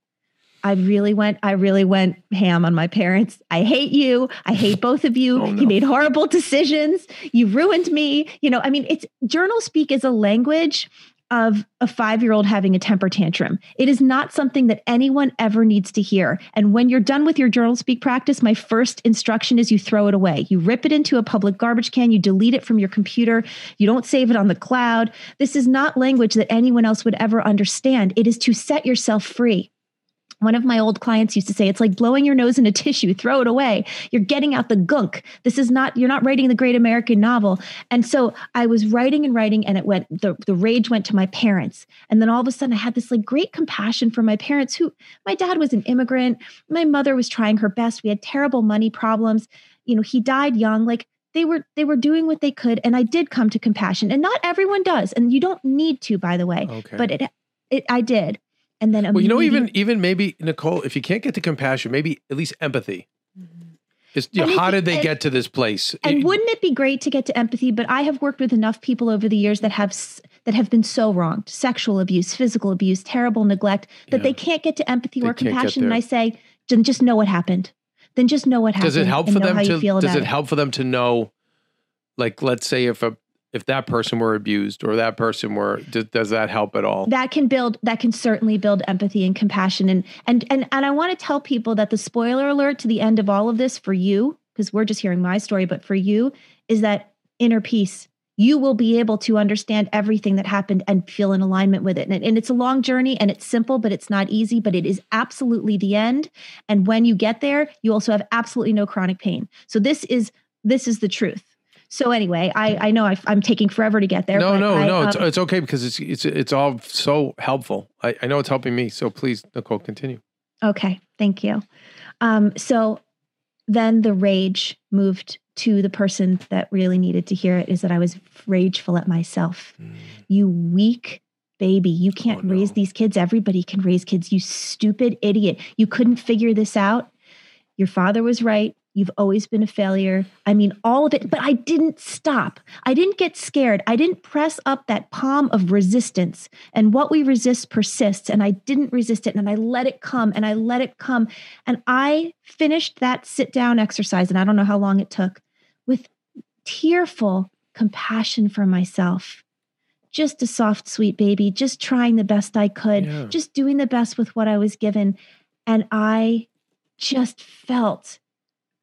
I really went, I really went ham on my parents. I hate you. I hate both of you. Oh, no. You made horrible decisions. You ruined me. You know, I mean, it's journal speak is a language of a five year old having a temper tantrum. It is not something that anyone ever needs to hear. And when you're done with your journal speak practice, my first instruction is you throw it away. You rip it into a public garbage can, you delete it from your computer, you don't save it on the cloud. This is not language that anyone else would ever understand. It is to set yourself free. One of my old clients used to say, it's like blowing your nose in a tissue, throw it away. You're getting out the gunk. This is not, you're not writing the great American novel. And so I was writing and writing, and it went, the, the rage went to my parents. And then all of a sudden, I had this like great compassion for my parents who, my dad was an immigrant. My mother was trying her best. We had terrible money problems. You know, he died young. Like, they were they were doing what they could and i did come to compassion and not everyone does and you don't need to by the way okay. but it it i did and then well, you know, even even maybe Nicole, if you can't get to compassion, maybe at least empathy. Mm-hmm. you know, how did they and, get to this place? And it, wouldn't it be great to get to empathy? But I have worked with enough people over the years that have that have been so wronged, sexual abuse, physical abuse, terrible neglect, that yeah. they can't get to empathy they or compassion. And I say, then just know what happened. Then just know what happened. Does it help for them to? Does it help for them to know? Like, let's say if a if that person were abused or that person were does, does, that help at all? That can build that can certainly build empathy and compassion. And and and, and i want to tell people that the spoiler alert to the end of all of this for you because we're just hearing my story but for you is that inner peace. You will be able to understand everything that happened and feel in alignment with it. And, and it's a long journey and it's simple but it's not easy but it is absolutely the end. And when you get there you also have absolutely no chronic pain. So this is this is the truth So anyway, I I know I, am taking forever to get there. No, no, I, no. um, it's, it's okay because it's it's it's all so helpful. I, I know it's helping me. So please, Nicole, continue. Okay, thank you. Um, so then the rage moved to the person that really needed to hear it. Is that I was rageful at myself. Mm. You weak baby. You can't oh, no. raise these kids. Everybody can raise kids. You stupid idiot. You couldn't figure this out. Your father was right. You've always been a failure. I mean, all of it, but I didn't stop. I didn't get scared. I didn't press up that palm of resistance. And what we resist persists. And I didn't resist it. And I let it come and I let it come. And I finished that sit down exercise. And I don't know how long it took with tearful compassion for myself. Just a soft, sweet baby, just trying the best I could, yeah. just doing the best with what I was given. And I just felt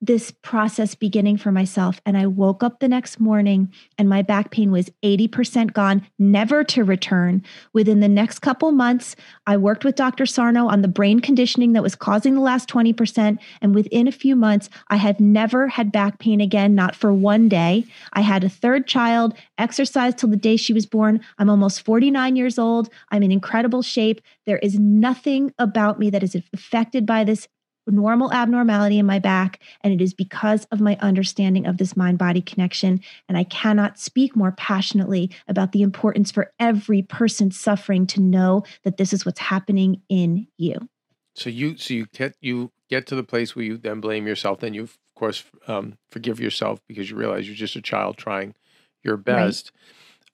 this process beginning for myself. And I woke up the next morning and my back pain was 80% gone, never to return. Within the next couple months, I worked with Dr. Sarno on the brain conditioning that was causing the last 20%. And within a few months, I had never had back pain again, not for one day. I had a third child, exercised till the day she was born. I'm almost 49 years old. I'm in incredible shape. There is nothing about me that is affected by this normal abnormality in my back. And it is because of my understanding of this mind body connection. And I cannot speak more passionately about the importance for every person suffering to know that this is what's happening in you. So you, so you get, you get to the place where you then blame yourself. Then you, of course, um, forgive yourself because you realize you're just a child trying your best.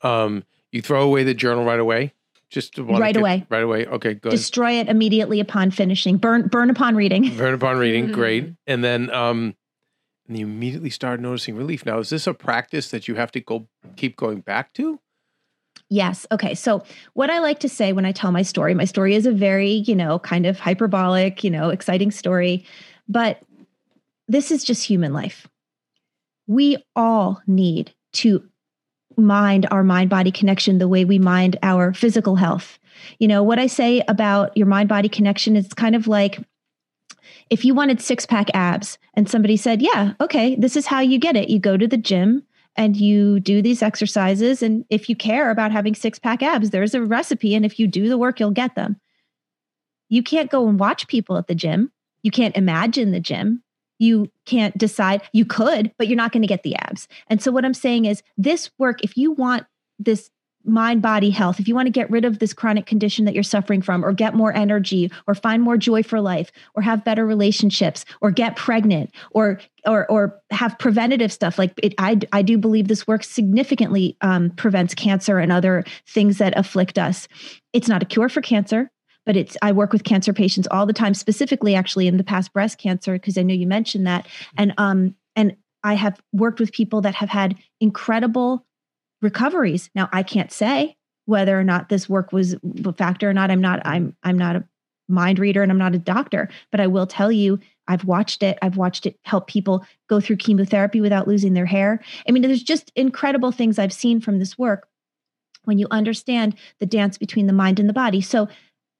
Right. Um, you throw away the journal right away. Just right get, away. Right away. Okay, good. Destroy it immediately upon finishing. Burn burn upon reading. Burn upon reading. Mm-hmm. Great. And then um and you immediately start noticing relief. Now, is this a practice that you have to go keep going back to? Yes. Okay. So, what I like to say when I tell my story, my story is a very, you know, kind of hyperbolic, you know, exciting story, but this is just human life. We all need to mind our mind body connection the way we mind our physical health. You know, what I say about your mind body connection is kind of like if you wanted six pack abs and somebody said, Yeah, okay, this is how you get it. You go to the gym and you do these exercises. And if you care about having six pack abs, there's a recipe. And if you do the work, you'll get them. You can't go and watch people at the gym. You can't imagine the gym you can't decide. You could, but you're not going to get the abs. And so, what I'm saying is, this work, if you want this mind body health, if you want to get rid of this chronic condition that you're suffering from, or get more energy, or find more joy for life, or have better relationships, or get pregnant, or or or have preventative stuff like it, I I do believe this work significantly um, prevents cancer and other things that afflict us. It's not a cure for cancer but it's i work with cancer patients all the time specifically actually in the past breast cancer because i know you mentioned that. And um and i have worked with people that have had incredible recoveries. Now i can't say whether or not this work was a factor or not. I'm not i'm i'm not a mind reader and i'm not a doctor but i will tell you i've watched it. I've watched it help people go through chemotherapy without losing their hair. I mean there's just incredible things i've seen from this work when you understand the dance between the mind and the body. So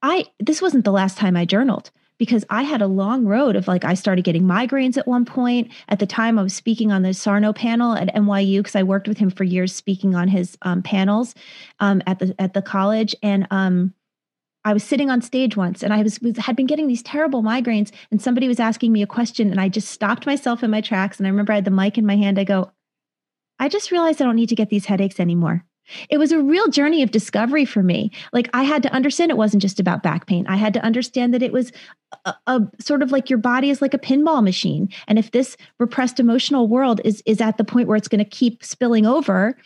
I this wasn't the last time I journaled because I had a long road of like I started getting migraines at one point. At the time, I was speaking on the Sarno panel at NYU because I worked with him for years speaking on his um, panels um, at the at the college, and um, I was sitting on stage once, and I was, was had been getting these terrible migraines, and somebody was asking me a question, and I just stopped myself in my tracks, and I remember I had the mic in my hand. I go, I just realized I don't need to get these headaches anymore. It was a real journey of discovery for me. Like I had to understand it wasn't just about back pain. I had to understand that it was a, a, sort of like your body is like a pinball machine. And if this repressed emotional world is is at the point where it's going to keep spilling over,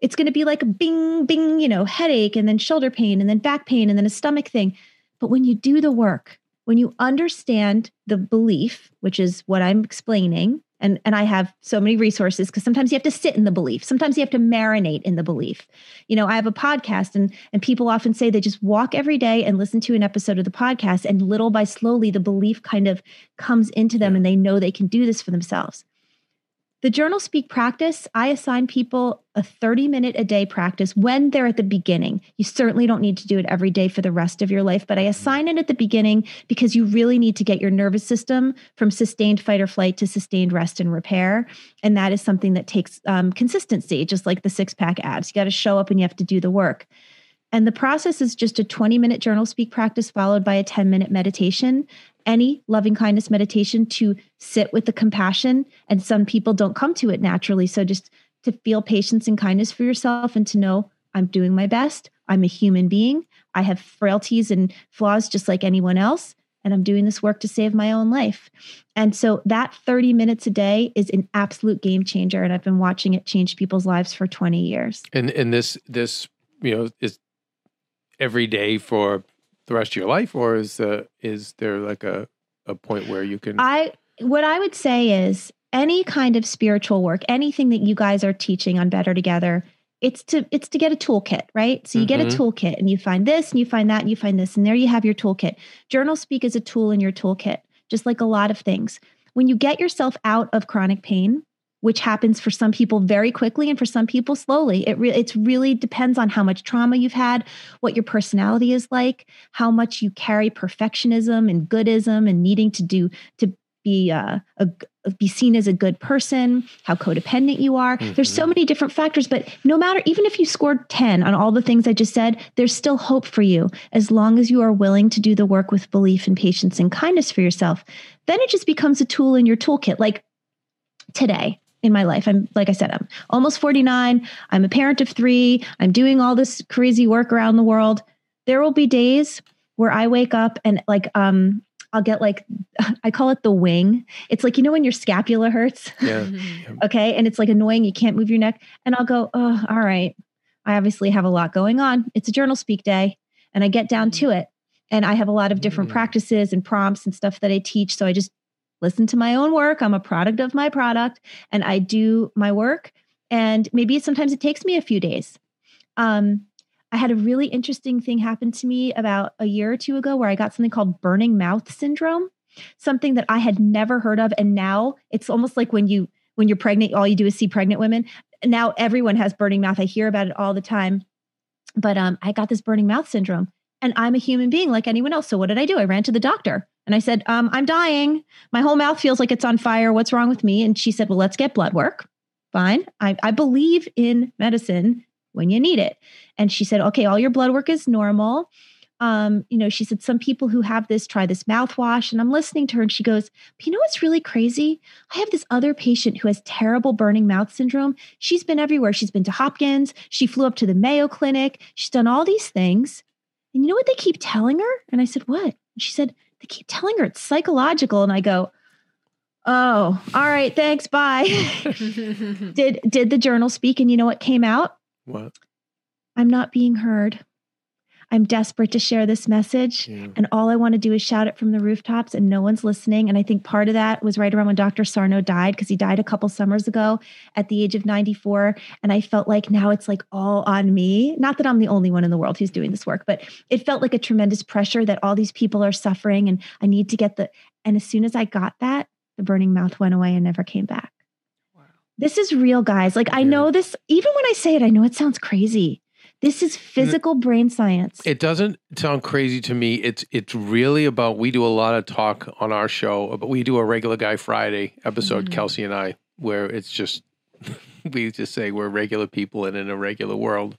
it's going to be like a bing bing, you know, headache and then shoulder pain and then back pain and then a stomach thing. But when you do the work, when you understand the belief, which is what I'm explaining, and and i have so many resources because sometimes you have to sit in the belief. Sometimes you have to marinate in the belief. You know i have a podcast and and people often say they just walk every day and listen to an episode of the podcast and little by slowly the belief kind of comes into them and they know they can do this for themselves The journal speak practice, I assign people a 30 minute a day practice when they're at the beginning. You certainly don't need to do it every day for the rest of your life, but I assign it at the beginning because you really need to get your nervous system from sustained fight or flight to sustained rest and repair. And that is something that takes um, consistency, just like the six pack abs. You got to show up and you have to do the work. And the process is just a 20 minute journal speak practice followed by a 10 minute meditation any loving kindness meditation to sit with the compassion. And some people don't come to it naturally. So just to feel patience and kindness for yourself and to know I'm doing my best. I'm a human being. I have frailties and flaws just like anyone else. And I'm doing this work to save my own life. And so that 30 minutes a day is an absolute game changer. And I've been watching it change people's lives for 20 years. And and this this, you know, is every day for the rest of your life, or is the is there like a a point where you can? I what I would say is any kind of spiritual work, anything that you guys are teaching on Better Together, it's to it's to get a toolkit, right? So you mm-hmm. get a mm-hmm. toolkit, and you find this, and you find that, and you find this, and there you have your toolkit. Journal Speak is a tool in your toolkit, just like a lot of things. When you get yourself out of chronic pain, which happens for some people very quickly and for some people slowly. It really it really depends on how much trauma you've had, what your personality is like, how much you carry perfectionism and goodism and needing to do to be uh, a, be seen as a good person, how codependent you are. Mm-hmm. There's so many different factors, but no matter even if you scored 10 on all the things I just said, there's still hope for you as long as you are willing to do the work with belief and patience and kindness for yourself. Then it just becomes a tool in your toolkit. Like today, in my life. I'm, like I said, I'm almost 49. I'm a parent of three. I'm doing all this crazy work around the world. There will be days where I wake up and like, um, I'll get like, I call it the wing. It's like, you know, when your scapula hurts. Yeah. okay. And it's like annoying. You can't move your neck. And I'll go, oh, all right. I obviously have a lot going on. It's a journal speak day. And I get down to it. And I have a lot of different mm. practices and prompts and stuff that I teach. So I just listen to my own work. I'm a product of my product and I do my work. And maybe sometimes it takes me a few days. Um, I had a really interesting thing happen to me about a year or two ago where I got something called burning mouth syndrome, something that I had never heard of. And now it's almost like when you when you're pregnant, all you do is see pregnant women. Now everyone has burning mouth. I hear about it all the time. But um, I got this burning mouth syndrome and I'm a human being like anyone else. So what did I do? I ran to the doctor and I said, um, I'm dying. My whole mouth feels like it's on fire. What's wrong with me? And she said, Well, let's get blood work. Fine. I, I believe in medicine when you need it. And she said, Okay, all your blood work is normal. Um, you know, she said, Some people who have this try this mouthwash. And I'm listening to her and she goes, You know what's really crazy? I have this other patient who has terrible burning mouth syndrome. She's been everywhere. She's been to Hopkins. She flew up to the Mayo Clinic. She's done all these things. And you know what they keep telling her? And I said, What? And she said, they keep telling her it's psychological. And I go, Oh, all right, thanks. Bye. did did the journal speak? And you know what came out? What? I'm not being heard. I'm desperate to share this message. Yeah. And all I want to do is shout it from the rooftops, and no one's listening. And I think part of that was right around when Dr. Sarno died, because he died a couple summers ago at the age of 94. And I felt like now it's like all on me. Not that I'm the only one in the world who's doing this work, but it felt like a tremendous pressure that all these people are suffering. And I need to get the. And as soon as I got that, the burning mouth went away and never came back. Wow. This is real, guys. Like, I know this, even when I say it, I know it sounds crazy this is physical brain science. It doesn't sound crazy to me. It's it's really about we do a lot of talk on our show, but we do a regular guy Friday episode, mm-hmm. Kelsey and I, where it's just we just say we're regular people and in a regular world.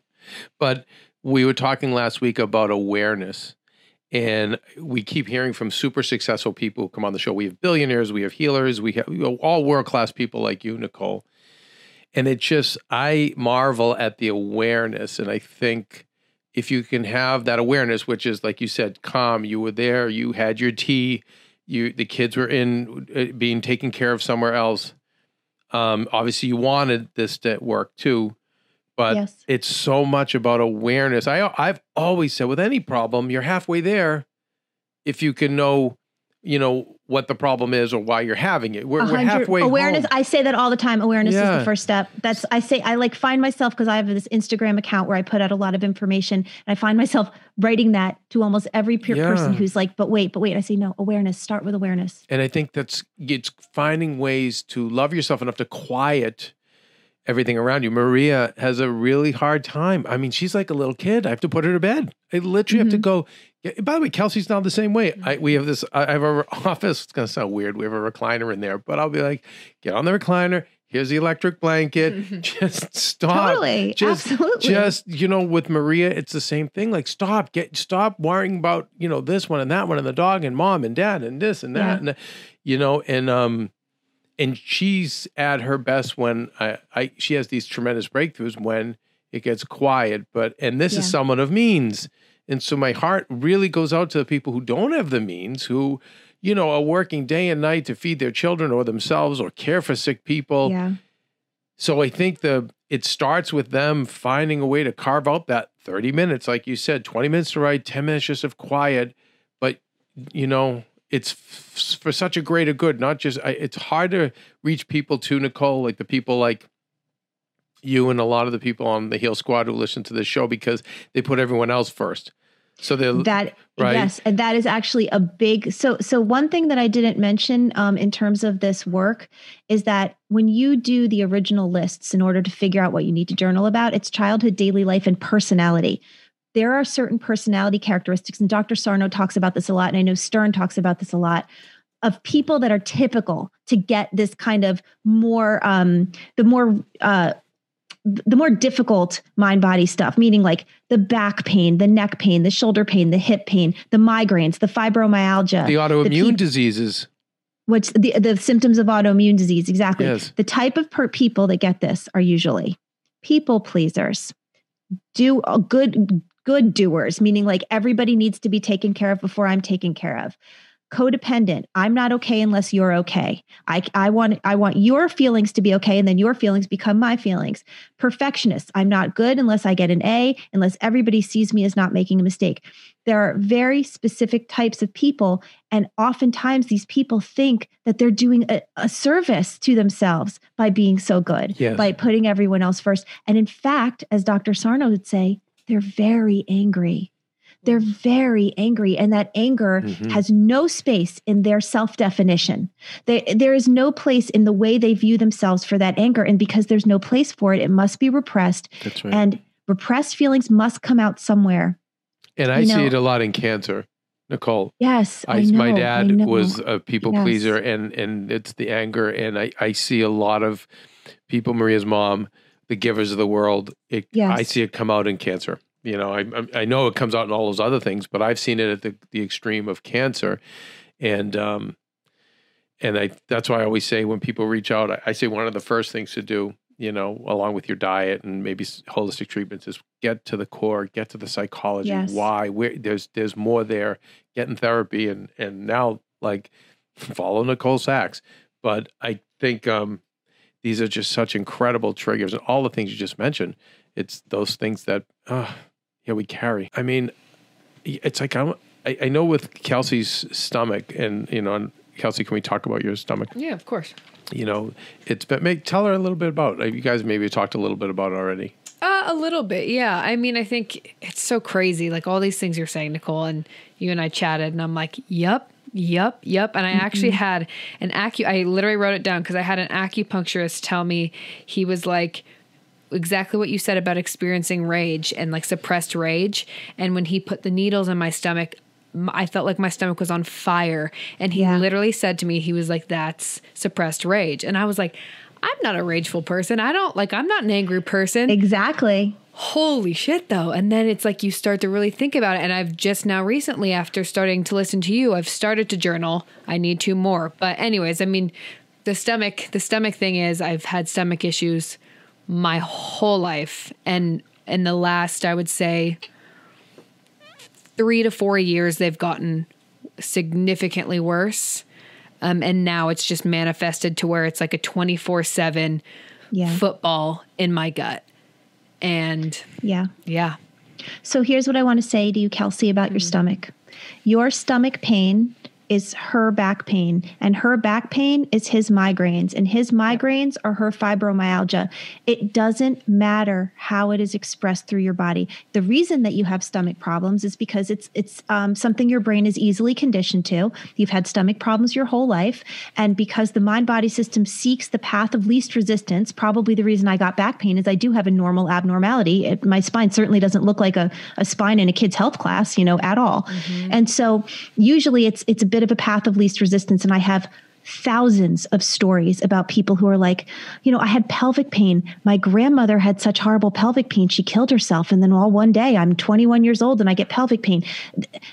But we were talking last week about awareness. And we keep hearing from super successful people who come on the show. We have billionaires, we have healers, we have all world class people like you, Nicole and it just i marvel at the awareness. And i think if you can have that awareness which is like you said calm you were there you had your tea you the kids were in uh, being taken care of somewhere else. Um, obviously you wanted this to work too but yes. it's so much about awareness. I i've always said with any problem you're halfway there if you can know you know, what the problem is or why you're having it. We're, we're halfway awareness. home. I say that all the time. Awareness is the first step. That's I say I like find myself because I have this Instagram account where I put out a lot of information, and I find myself writing that to almost every peer person who's like, "But wait, but wait." I say, "No, awareness. Start with awareness." And I think that's it's finding ways to love yourself enough to quiet everything around you. Maria has a really hard time. I mean, she's like a little kid. I have to put her to bed. I literally have to mm-hmm. go. Yeah, By the way, Kelsey's not the same way. I, we have this. I have a office. It's gonna sound weird. We have a recliner in there, but I'll be like, get on the recliner. Here's the electric blanket. Just stop. Totally, Just, absolutely. just you know, with Maria, it's the same thing. Like, stop. Get stop worrying about you know this one and that one and the dog and mom and dad and this and that Yeah. and you know and um and she's at her best when I, I she has these tremendous breakthroughs when it gets quiet but and this is someone of means and so my heart really goes out to the people who don't have the means who you know are working day and night to feed their children or themselves or care for sick people yeah, so I think the it starts with them finding a way to carve out that 30 minutes, like you said, 20 minutes to write, 10 minutes just of quiet. But you know, it's f- for such a greater good, not just I, it's hard to reach people to Nicole, like the people like you and a lot of the people on the Heal Squad who listen to this show because they put everyone else first. So they're that right? yes, and that is actually a big. So so one thing that I didn't mention um, in terms of this work is that when you do the original lists in order to figure out what you need to journal about, it's childhood, daily life, and personality. There are certain personality characteristics, and Dr. Sarno talks about this a lot, and I know Stern talks about this a lot. Of people that are typical to get this kind of more, um, the more uh, the more difficult mind body stuff, meaning like the back pain, the neck pain, the shoulder pain, the hip pain, the migraines, the fibromyalgia, the autoimmune peop- diseases. which the the symptoms of autoimmune disease exactly. Yes. The type of per- people that get this are usually people pleasers, do a good good doers, meaning like everybody needs to be taken care of before I'm taken care of. Codependent. I'm not okay unless you're okay. I, I want I want your feelings to be okay, and then your feelings become my feelings. Perfectionist. I'm not good unless I get an A, unless everybody sees me as not making a mistake. There are very specific types of people, and oftentimes these people think that they're doing a, a service to themselves by being so good, Yes. by putting everyone else first. And in fact, as Dr. Sarno would say, they're very angry. They're very angry, and that anger Mhm. has no space in their self definition. There is no place in the way they view themselves for that anger. And because there's no place for it, it must be repressed. That's right. And repressed feelings must come out somewhere. And I you see know- it a lot in cancer, Nicole. Yes, I, I, know. my I dad know. was a people Yes. pleaser and and it's the anger and I I see a lot of people Maria's mom the givers of the world it Yes. I see it come out in cancer you know I I- know it comes out in all those other things but I've seen it at the the extreme of cancer and um and I that's why I always say when people reach out I, I say one of the first things to do you know along with your diet and maybe holistic treatments is get to the core get to the psychology Yes. why where there's there's more there get in therapy and and now like follow Nicole Sachs. But I think um these are just such incredible triggers and all the things you just mentioned. It's those things that uh yeah we carry. I mean it's like I'm, I I know with Kelsey's stomach and you know and Kelsey can we talk about your stomach? Yeah, of course. You know, it's but make tell her a little bit about. You guys maybe talked a little bit about it already. Uh, a little bit, yeah. I mean, I think it's so crazy. Like all these things you're saying, Nicole, and you and I chatted, and I'm like, "Yep, yep, yep." And I actually had an acu. I literally wrote it down because I had an acupuncturist tell me he was like exactly what you said about experiencing rage and like suppressed rage. And when he put the needles in my stomach, I felt like my stomach was on fire. And he Yeah. literally said to me, he was like, "That's suppressed rage." And I was like. I'm not a rageful person. I don't like I'm not an angry person Exactly. holy shit though and then it's like you start to really think about it and i've just now recently after starting to listen to you i've started to journal i need to more but anyways i mean the stomach the stomach thing is i've had stomach issues my whole life and in the last i would say three to four years they've gotten significantly worse um, and now it's just manifested to where it's like a 24-7 Yeah. football in my gut and Yeah. yeah. So here's what I want to say to you, Kelsey, about your stomach. Your stomach pain is her back pain, and her back pain is his migraines, and his migraines are her fibromyalgia. It doesn't matter how it is expressed through your body. The reason that you have stomach problems is because it's it's um, something your brain is easily conditioned to. You've had stomach problems your whole life, and because the mind body system seeks the path of least resistance, probably the reason I got back pain is I do have a normal abnormality. It, my spine certainly doesn't look like a, a spine in a kid's health class, you know, at all. Mm-hmm. And so usually it's it's a bit of a path of least resistance. And I have thousands of stories about people who are like, you know, I had pelvic pain. My grandmother had such horrible pelvic pain. She killed herself. And then all one day I'm 21 years old and I get pelvic pain.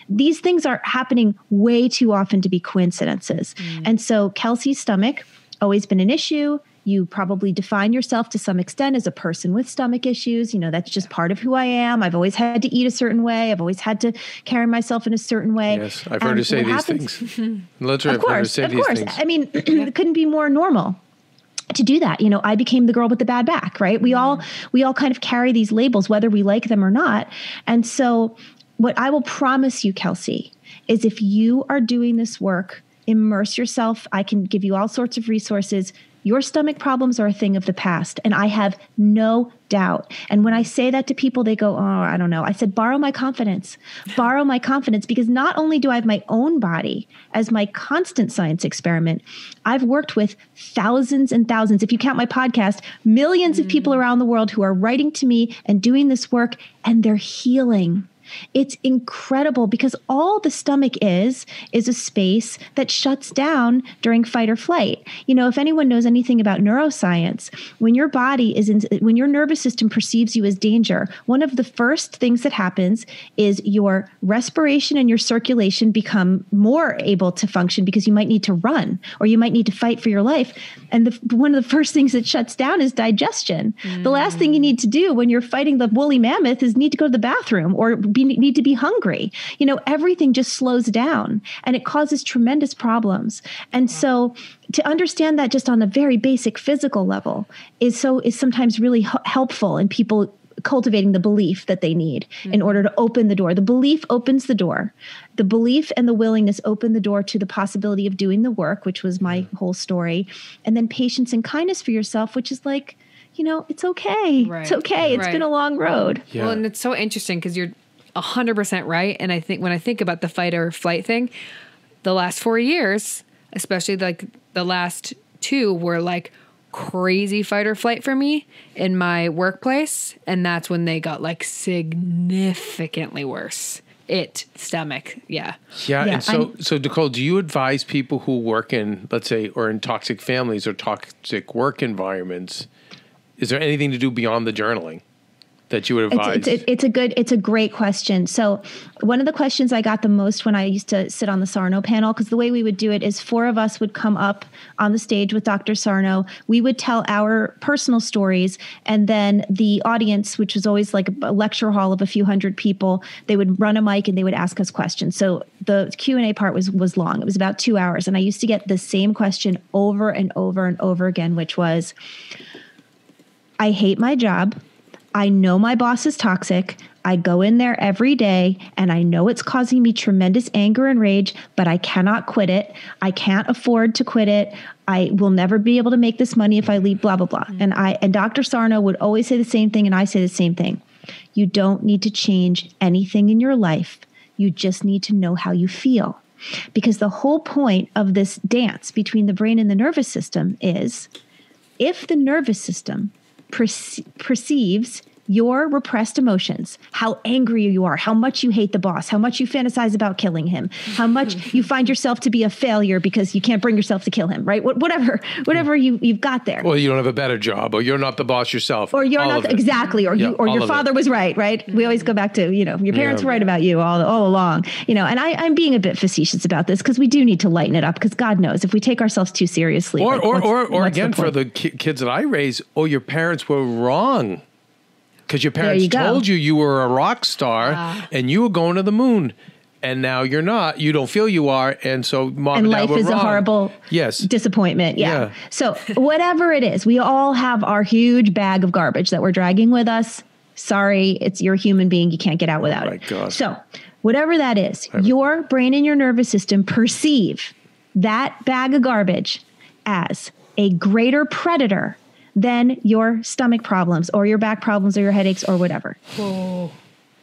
These things are happening way too often to be coincidences. Mm. And so Kelsey's stomach always been an issue you probably define yourself to some extent as a person with stomach issues. You know, that's just part of who I am. I've always had to eat a certain way. I've always had to carry myself in a certain way. Yes, I've heard her say these happens, things. Literally, of course, of course. I mean, it couldn't be more normal to do that you know i became the girl with the bad back right we all mm-hmm. we all kind of carry these labels whether we like them or not and so what i will promise you kelsey is if you are doing this work immerse yourself i can give you all sorts of resources your stomach problems are a thing of the past, and I have no doubt. And when I say that to people, they go, Oh, I don't know. I said, Borrow my confidence. Borrow my confidence because not only do I have my own body as my constant science experiment, I've worked with thousands and thousands, if you count my podcast, millions mm. of people mm. around the world who are writing to me and doing this work, and they're healing. It's incredible because all the stomach is is a space that shuts down during fight or flight. You know, if anyone knows anything about neuroscience, when your body is in when your nervous system perceives you as danger, one of the first things that happens is your respiration and your circulation become more able to function because you might need to run or you might need to fight for your life. And the, one of the first things that shuts down is digestion. Mm. The last thing you need to do when you're fighting the woolly mammoth is need to go to the bathroom or be be, need to be hungry. You know, everything just slows down and it causes tremendous problems. And so to understand that just on a very basic physical level is so is sometimes really h- helpful in people cultivating the belief that they need mm-hmm. in order to open the door. The belief opens the door. The belief and the willingness open the door to the possibility of doing the work, which was my whole story. And then patience and kindness for yourself, which is like, you know, it's okay. Right. It's okay. It's right. been a long road. Yeah. Well, and it's so interesting because you're 100% right. And I think when I think about the fight or flight thing, the last four years, especially like the last two, were like crazy fight or flight for me in my workplace. And that's when they got like significantly worse. It stomach, yeah, yeah. yeah and so, I'm, so Nicole, do you advise people who work in, let's say, or in toxic families or toxic work environments? Is there anything to do beyond the journaling? That you would advise? It's, it's, it's, a good, it's a great question. So one of the questions I got the most when I used to sit on the Sarno panel, because the way we would do it is four of us would come up on the stage with Dr. Sarno. We would tell our personal stories, and then the audience, which was always like a lecture hall of a few hundred people, they would run a mic and they would ask us questions. So the Q and A part was was long. It was about two hours, and I used to get the same question over and over and over again, which was, "I hate my job." I know my boss is toxic. I go in there every day and I know it's causing me tremendous anger and rage, but I cannot quit it. I can't afford to quit it. I will never be able to make this money if I leave blah blah blah. Mm-hmm. And I and Dr. Sarno would always say the same thing and I say the same thing. You don't need to change anything in your life. You just need to know how you feel. Because the whole point of this dance between the brain and the nervous system is if the nervous system perce- perceives your repressed emotions, how angry you are, how much you hate the boss, how much you fantasize about killing him, how much you find yourself to be a failure because you can't bring yourself to kill him, right? Whatever, whatever you you've got there. Well, you don't have a better job, or you're not the boss yourself, or you're not the, exactly, or you or your father was right, right? We always go back to you know your parents yeah. were right about you all all along, you know. And I, I'm being a bit facetious about this because we do need to lighten it up because God knows if we take ourselves too seriously, or like, or or, or again the for the ki- kids that I raise, oh, your parents were wrong because your parents you told you you were a rock star and you were going to the moon and now you're not. You don't feel you are, and so mom and, and life is wrong. a horrible yes disappointment. Yeah. yeah. So whatever it is, we all have our huge bag of garbage that we're dragging with us. sorry, it's you're a human being. You can't get out without Oh it. So, whatever that is, your brain and your nervous system perceive that bag of garbage as a greater predator than your stomach problems or your back problems or your headaches or whatever. Oh.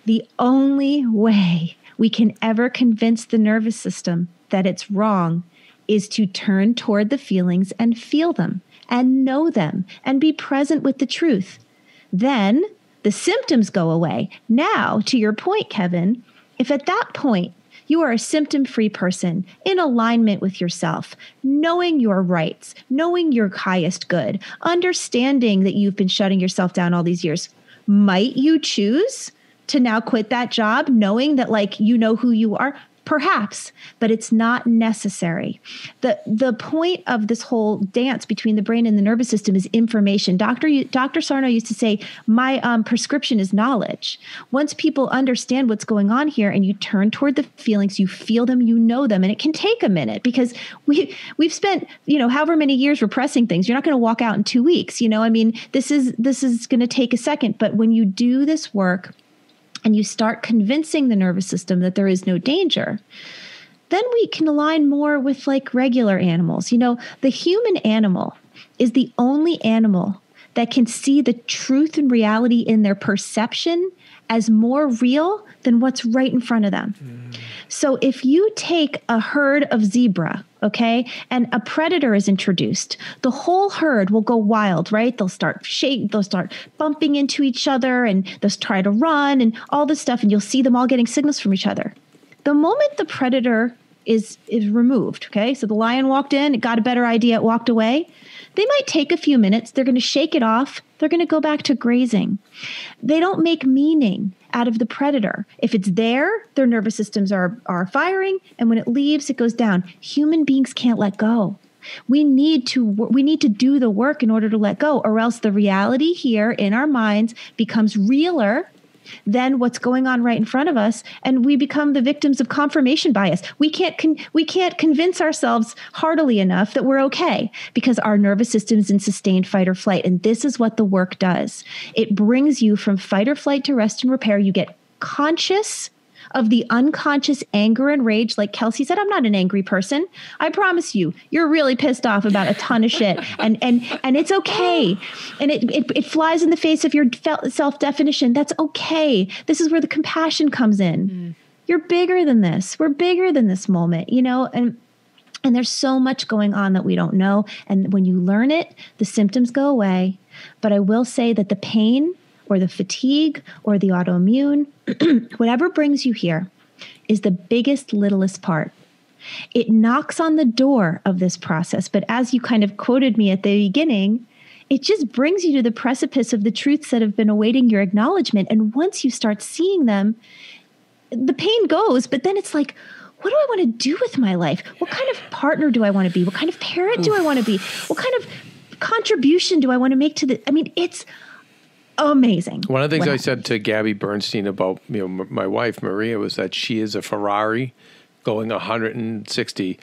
The only way we can ever convince the nervous system that it's wrong is to turn toward the feelings and feel them and know them and be present with the truth. Then the symptoms go away. Now, to your point, Keven, if at that point you are a symptom free person in alignment with yourself, knowing your rights, knowing your highest good, understanding that you've been shutting yourself down all these years, might you choose to now quit that job knowing that like you know who you are? Perhaps, but it's not necessary. The the point of this whole dance between the brain and the nervous system is information. Dr. Dr. Sarno used to say, "My um, prescription is knowledge." Once people understand what's going on here, and you turn toward the feelings, you feel them, you know them, and it can take a minute because we we've spent you know however many years repressing things. You're not going to walk out in two weeks. You know, I mean, this is this is going to take a second, but when you do this work and you start convincing the nervous system that there is no danger, then we can align more with like regular animals. You know, the human animal is the only animal that can see the truth and reality in their perception as more real than what's right in front of them. Mm. So if you take a herd of zebra, okay, and a predator is introduced, the whole herd will go wild, right? They'll start shake, they'll start bumping into each other and they'll try to run and all this stuff, and you'll see them all getting signals from each other. The moment the predator is is removed, okay, so the lion walked in, it got a better idea, it walked away. They might take a few minutes, they're going to shake it off, they're going to go back to grazing. They don't make meaning out of the predator. If it's there, their nervous systems are, are firing, and when it leaves, it goes down. Human beings can't let go. We need to we need to do the work in order to let go, or else the reality here in our minds becomes realer than what's going on right in front of us and we become the victims of confirmation bias. We can't con- we can't convince ourselves heartily enough that we're okay because our nervous system is in sustained fight or flight and this is what the work does. It brings you from fight or flight to rest and repair. You get conscious of the unconscious anger and rage. Like Kelsey said, I'm not an angry person. I promise you, you're really pissed off about a ton of shit, and and and it's okay. And it it, it flies in the face of your self definition. That's okay. This is where the compassion comes in. Mm. You're bigger than this. We're bigger than this moment, you know, and. And there's so much going on that we don't know. And when you learn it, the symptoms go away. But I will say that the pain or the fatigue or the autoimmune, whatever brings you here, is the biggest, littlest part. It knocks on the door of this process. But as you kind of quoted me at the beginning, it just brings you to the precipice of the truths that have been awaiting your acknowledgement. And once you start seeing them, the pain goes, but then it's like, what do I want to do with my life? What kind of partner do I want to be? What kind of parent do I want to be? What kind of contribution do I want to make to the? I mean, it's amazing. One of the things I said to Gabby Bernstein about you know m- my wife Maria was that she is a Ferrari going 160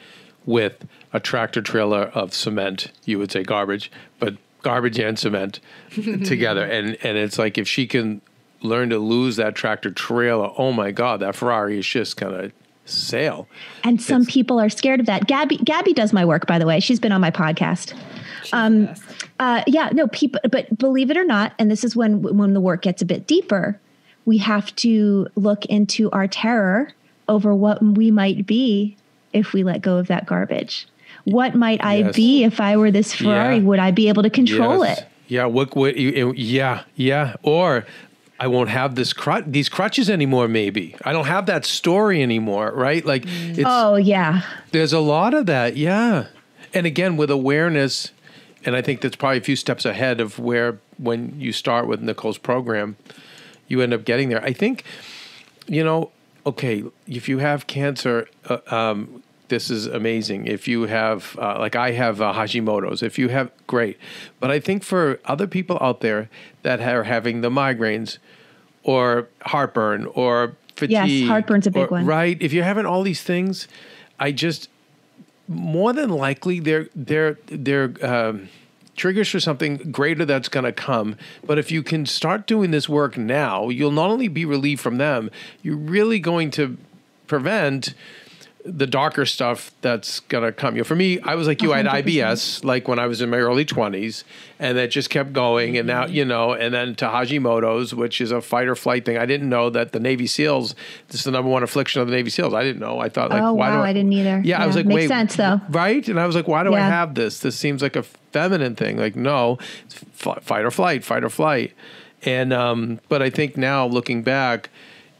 with a tractor trailer of cement. You would say garbage, but garbage and cement together. And and it's like if she can learn to lose that tractor trailer, oh my God, that Ferrari is just gonna sail. And some it's, people are scared of that. Gabby Gabby does my work, by the way. She's been on my podcast. Um, uh, yeah, no, people, but believe it or not, and this is when when the work gets a bit deeper, we have to look into our terror over what we might be if we let go of that garbage. What might yes. I be if I were this Ferrari? Yeah. Would I be able to control yes. it? Yeah. What? What? Yeah. Yeah. Or I won't have this crutch, these crutches anymore. Maybe I don't have that story anymore. Right? Like, it's, oh yeah. There's a lot of that. Yeah. And again, with awareness, and I think that's probably a few steps ahead of where when you start with Nicole's program, you end up getting there. I think, you know, okay, if you have cancer, uh, um, this is amazing. If you have, uh, like I have uh, Hashimoto's, if you have, great. But I think for other people out there that are having the migraines or heartburn or fatigue. Yes, heartburn's a big or, one. Right. If you're having all these things, I just, more than likely they're they're they're um, triggers for something greater that's going to come. But if you can start doing this work now, you'll not only be relieved from them, you're really going to prevent the darker stuff that's gonna come. You know, for me, I was like you. 100%. I had IBS like when I was in my early twenties, and that just kept going. And now you know, and then to Hashimoto's, which is a fight or flight thing. I didn't know that the Navy SEALs. This is the number one affliction of the Navy SEAls. I didn't know. I thought like, oh why wow, do I, I didn't either. Yeah, yeah, I was like, makes wait, sense though, right? And I was like, why do Yeah. I have this? This seems like a feminine thing. Like, no, it's f- fight or flight, fight or flight. And um, but I think now looking back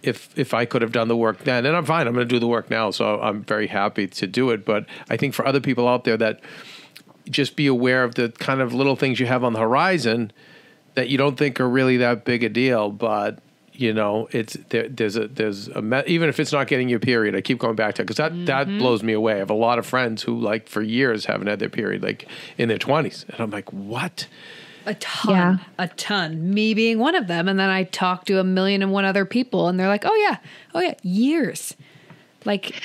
if if I could have done the work then, and I'm fine. I'm going to do the work now, so I'm very happy to do it. But I think for other people out there that just be aware of the kind of little things you have on the horizon that you don't think are really that big a deal, but you know it's there, there's a there's a even if it's not getting your period. I keep going back to it because that Mm-hmm. that blows me away. I have a lot of friends who like for years haven't had their period, like in their 20s, and I'm like, what? A ton, Yeah. a ton. Me being one of them, and then I talk to a million and one other people, and they're like, "Oh yeah, oh yeah, years." Like,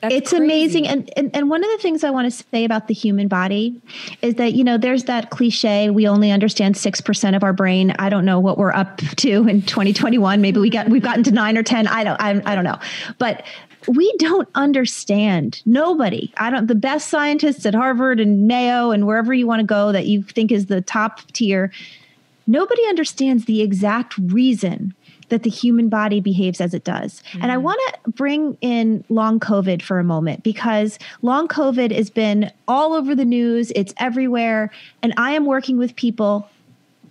that's it's crazy. amazing and, and and one of the things i want to say about the human body is that you know there's that cliche we only understand 6% of our brain i don't know what we're up to in 2021 maybe we got we've gotten to 9 or 10 i don't i, I don't know but we don't understand nobody i don't the best scientists at harvard and mayo and wherever you want to go that you think is the top tier nobody understands the exact reason that the human body behaves as it does. And I mm. want to bring in long COVID for a moment because long COVID has been all over the news, it's everywhere. And I am working with people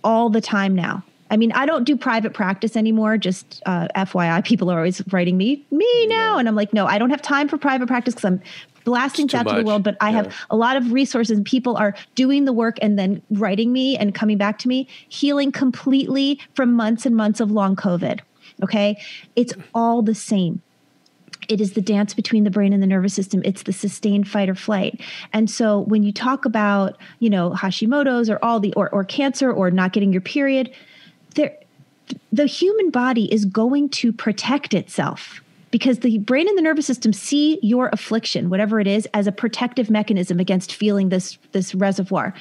all the time now. I mean, I don't do private practice anymore. Just uh, FYI, people are always writing me, me now. And I'm like, no, I don't have time for private practice because I'm blasting out to the world. But I Yeah. have a lot of resources and people are doing the work and then writing me and coming back to me, healing completely from months and months of long COVID. Okay. It's all the same. It is the dance between the brain and the nervous system. It's the sustained fight or flight. And so when you talk about, you know, Hashimoto's or all the or, or cancer or not getting your period, there the human body is going to protect itself because the brain and the nervous system see your affliction whatever it is as a protective mechanism against feeling this this reservoir.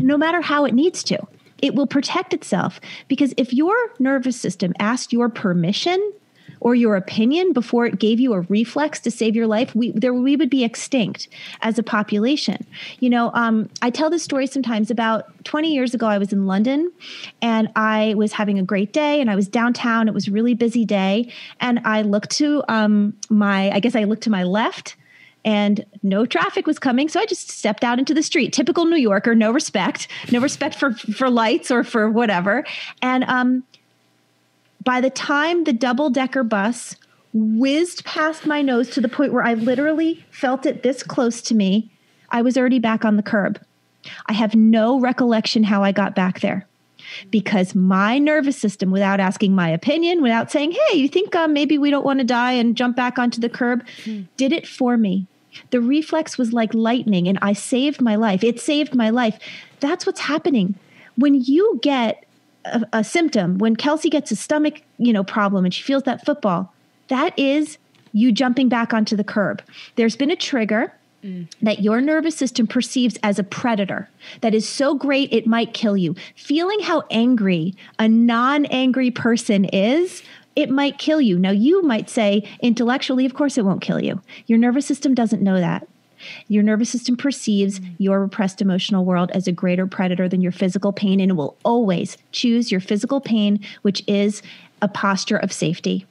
No matter how it needs to it will protect itself because if your nervous system asked your permission or your opinion before it gave you a reflex to save your life, we there we would be extinct as a population. You know, um, I tell this story sometimes. About 20 years ago, I was in London, and I was having a great day, and I was downtown. It was a really busy day, and I looked to um, my, I guess I looked to my left. And no traffic was coming, so I just stepped out into the street. Typical New Yorker, no respect, no respect for for lights or for whatever. And um, by the time the double decker bus whizzed past my nose to the point where I literally felt it this close to me, I was already back on the curb. I have no recollection how I got back there because my nervous system, without asking my opinion, without saying, hey, you think uh, maybe we don't want to die and jump back onto the curb, did it for me. The reflex was like lightning, and I saved my life. It saved my life. That's what's happening. When you get a, a symptom, when Kelsey gets a stomach, you know, problem and she feels that football, that is you jumping back onto the curb. There's been a trigger mm. that your nervous system perceives as a predator that is so great it might kill you. Feeling how angry a non angry person is, it might kill you. Now, you might say intellectually, of course, it won't kill you. Your nervous system doesn't know that. Your nervous system perceives mm. your repressed emotional world as a greater predator than your physical pain, and it will always choose your physical pain, which is a posture of safety.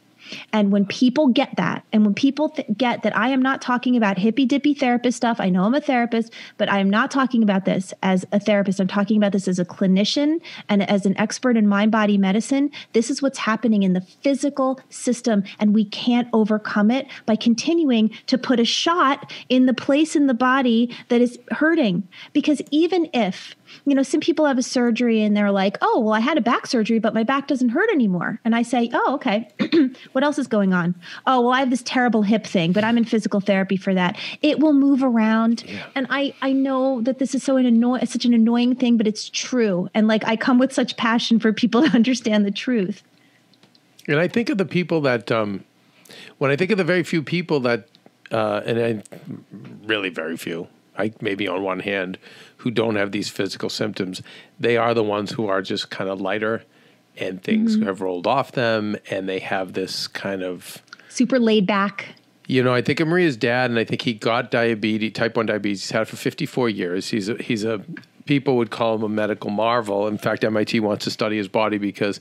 And when people get that, and when people th- get that I am not talking about hippy dippy therapist stuff, I know I'm a therapist, but I am not talking about this as a therapist. I'm talking about this as a clinician and as an expert in mind body medicine. This is what's happening in the physical system, and we can't overcome it by continuing to put a shot in the place in the body that is hurting. Because even if you know, some people have a surgery and they're like, oh, well, I had a back surgery, but my back doesn't hurt anymore. And I say, oh, okay. what else is going on? Oh, well, I have this terrible hip thing, but I'm in physical therapy for that. It will move around. And I, I know that this is so an annoy- such an annoying thing, but it's true. And like, I come with such passion for people to understand the truth. And I think of the people that, um, when I think of the very few people that, uh, and I, really very few, I maybe on one hand, who don't have these physical symptoms, they are the ones who are just kind of lighter and things Mm-hmm. have rolled off them and they have this kind of Super laid back. you know, I think of Maria's dad, and I think he got diabetes, type one diabetes. He's had it for 54 years. He's a, he's a people would call him a medical marvel. In fact, MIT wants to study his body because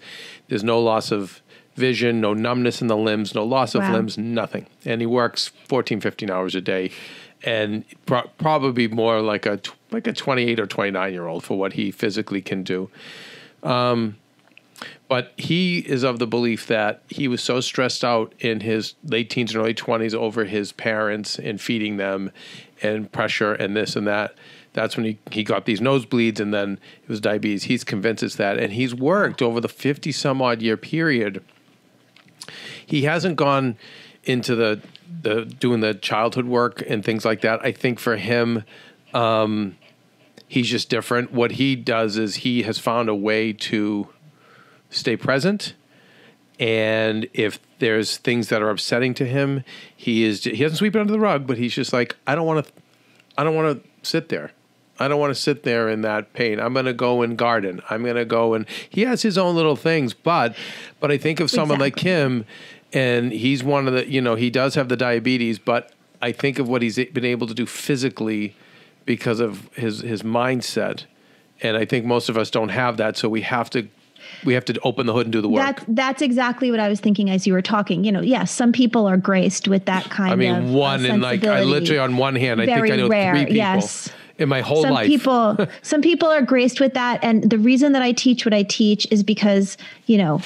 there's no loss of vision, no numbness in the limbs, no loss of Wow. limbs, nothing. And he works 14, 15 hours a day, and pro- probably more like a tw- like a 28 or 29 year old for what he physically can do. Um, but he is of the belief that he was so stressed out in his late teens and early 20s over his parents and feeding them and pressure and this and that. That's when he, he got these nosebleeds and then it was diabetes. He's convinced it's that. And he's worked over the 50 some odd year period. He hasn't gone into the, the doing the childhood work and things like that. I think for him, um, he's just different. What he does is he has found a way to stay present and if there's things that are upsetting to him he is he doesn't sweep it under the rug but he's just like i don't want to i don't want to sit there i don't want to sit there in that pain i'm going to go and garden i'm going to go and he has his own little things but but i think of someone like him and he's one of the you know he does have the diabetes but i think of what he's been able to do physically because of his his mindset and i think most of us don't have that so we have to we have to open the hood and do the work That that's exactly what I was thinking as you were talking. You know, yes, some people are graced with that kind I of. mean, uh, one and like I literally on one hand, I think I know rare, three people yes. in my whole some life. people some people are graced with that and the reason that i teach what i teach is because you know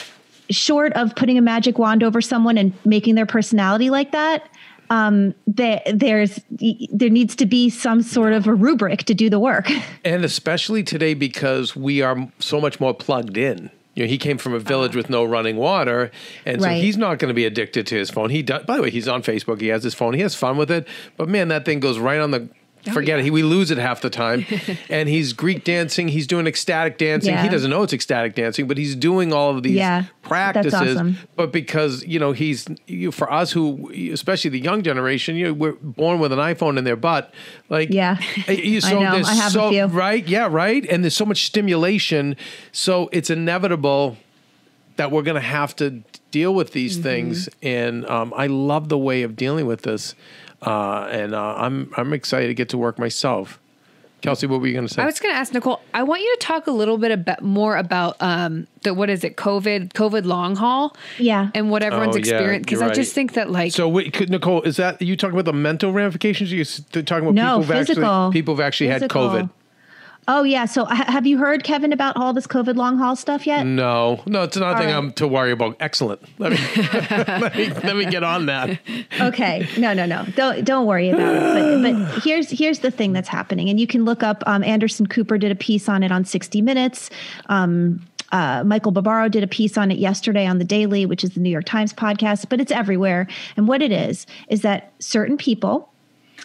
short of putting a magic wand over someone and making their personality like that um, there, there's there needs to be some sort of a rubric to do the work. and especially today because we are so much more plugged in. You know, he came from a village with no running water, and so Right. he's not going to be addicted to his phone. He does. By the way, he's on Facebook. He has his phone. He has fun with it. But man, that thing goes right on the. Forget it. He, we lose it half the time. and he's Greek dancing. He's doing ecstatic dancing. He doesn't know it's ecstatic dancing, but he's doing all of these Yeah, practices. awesome. But because you know he's you, for us who, especially the young generation, you know, we're born with an iPhone in their butt. Like Yeah. you, I so know. I have a few. right? Yeah, right. And there's so much stimulation, so it's inevitable that we're going to have to deal with these Mm-hmm. things. And um, I love the way of dealing with this, uh, and uh, I'm I'm excited to get to work myself. Kelsey, what were you going to say? I was going to ask Nicole. I want you to talk a little bit about more about um the what is it COVID COVID long haul Yeah. and what everyone's Oh, yeah, experienced because you're I just think that like so, wait, could, Nicole, is that are you talking about the mental ramifications? Or you talking about No, people who've physical. actually people who've actually Physical. had COVID? Oh yeah. So have you heard Keven about all this COVID long haul stuff yet? No, no, it's nothing right. I'm to worry about. Excellent. Let me, let me let me get on that. okay no no no don't don't worry about it but but here's here's the thing that's happening and you can look up um, anderson cooper did a piece on it on 60 minutes um, uh, Michael Barbaro did a piece on it yesterday on the Daily, which is the New York Times podcast, but it's everywhere. And what it is, is that certain people,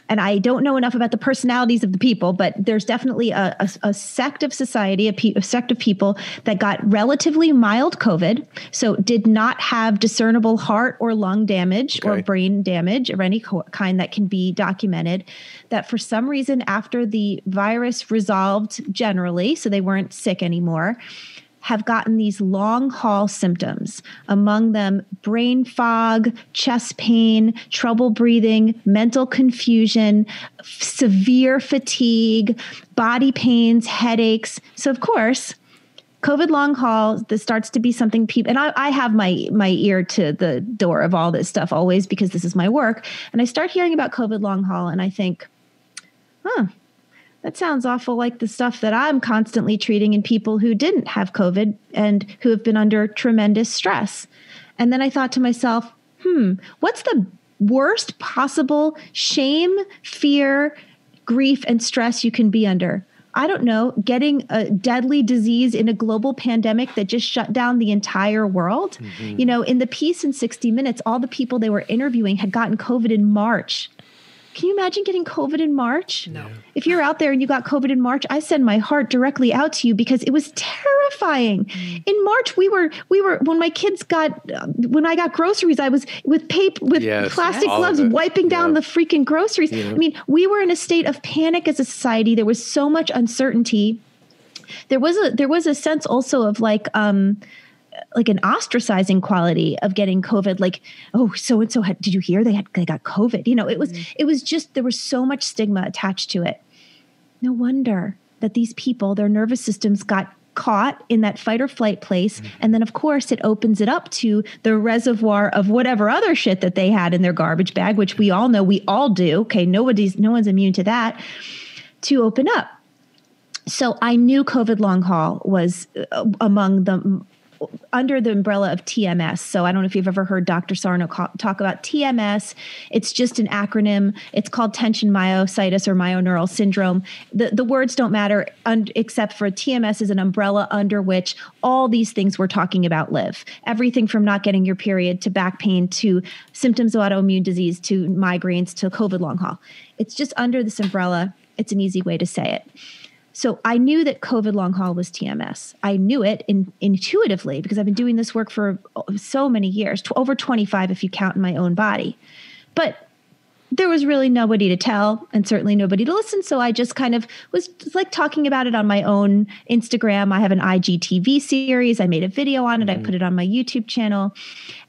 and I don't know enough about the personalities of the people, but there's definitely a, a, a sect of society, a, pe- a sect of people that got relatively mild COVID, so did not have discernible heart or lung damage or brain damage of any co- kind that can be documented. That for some reason, after the virus resolved generally, so they weren't sick anymore, have gotten these long haul symptoms, among them brain fog, chest pain, trouble breathing, mental confusion, severe fatigue, body pains, headaches. So, of course, COVID long haul, this starts to be something people, and I, I have my my ear to the door of all this stuff always because this is my work. And I start hearing about COVID long haul, and I think, huh, that sounds awful like the stuff that I'm constantly treating in people who didn't have COVID and who have been under tremendous stress. And then I thought to myself, hmm, what's the worst possible shame, fear, grief, and stress you can be under? I don't know, getting a deadly disease in a global pandemic that just shut down the entire world. You know, in the piece in 60 Minutes, all the people they were interviewing had gotten COVID in March. Can you imagine getting COVID in March? No. If you're out there and you got COVID in March, I send my heart directly out to you because it was terrifying. Mm. In March, we were we were when my kids got when I got groceries, I was with paper with yes, plastic gloves wiping down yeah. the freaking groceries. Yeah. I mean, we were in a state of panic as a society. There was so much uncertainty. There was a there was a sense also of like um like an ostracizing quality of getting COVID. Like, oh, so and so had. Did you hear they had they got COVID? You know, it was mm-hmm. it was just there was so much stigma attached to it. No wonder that these people, their nervous systems got caught in that fight or flight place. Mm-hmm. And then, of course, it opens it up to the reservoir of whatever other shit that they had in their garbage bag, which we all know we all do. Okay, nobody's, no one's immune to that, to open up. So I knew COVID long haul was uh, among the under the umbrella of TMS. So I don't know if you've ever heard Dr. Sarno talk about TMS. It's just an acronym. It's called tension myositis or myoneural syndrome. The, the words don't matter un- except for TMS is an umbrella under which all these things we're talking about live. Everything from not getting your period to back pain to symptoms of autoimmune disease to migraines to COVID long haul. It's just under this umbrella. It's an easy way to say it. So I knew that COVID long haul was TMS. I knew it in, intuitively because I've been doing this work for so many years, over 25 if you count in my own body. But there was really nobody to tell and certainly nobody to listen. So I just kind of was like talking about it on my own Instagram. I have an IGTV series. I made a video on it. Mm-hmm. I put it on my YouTube channel.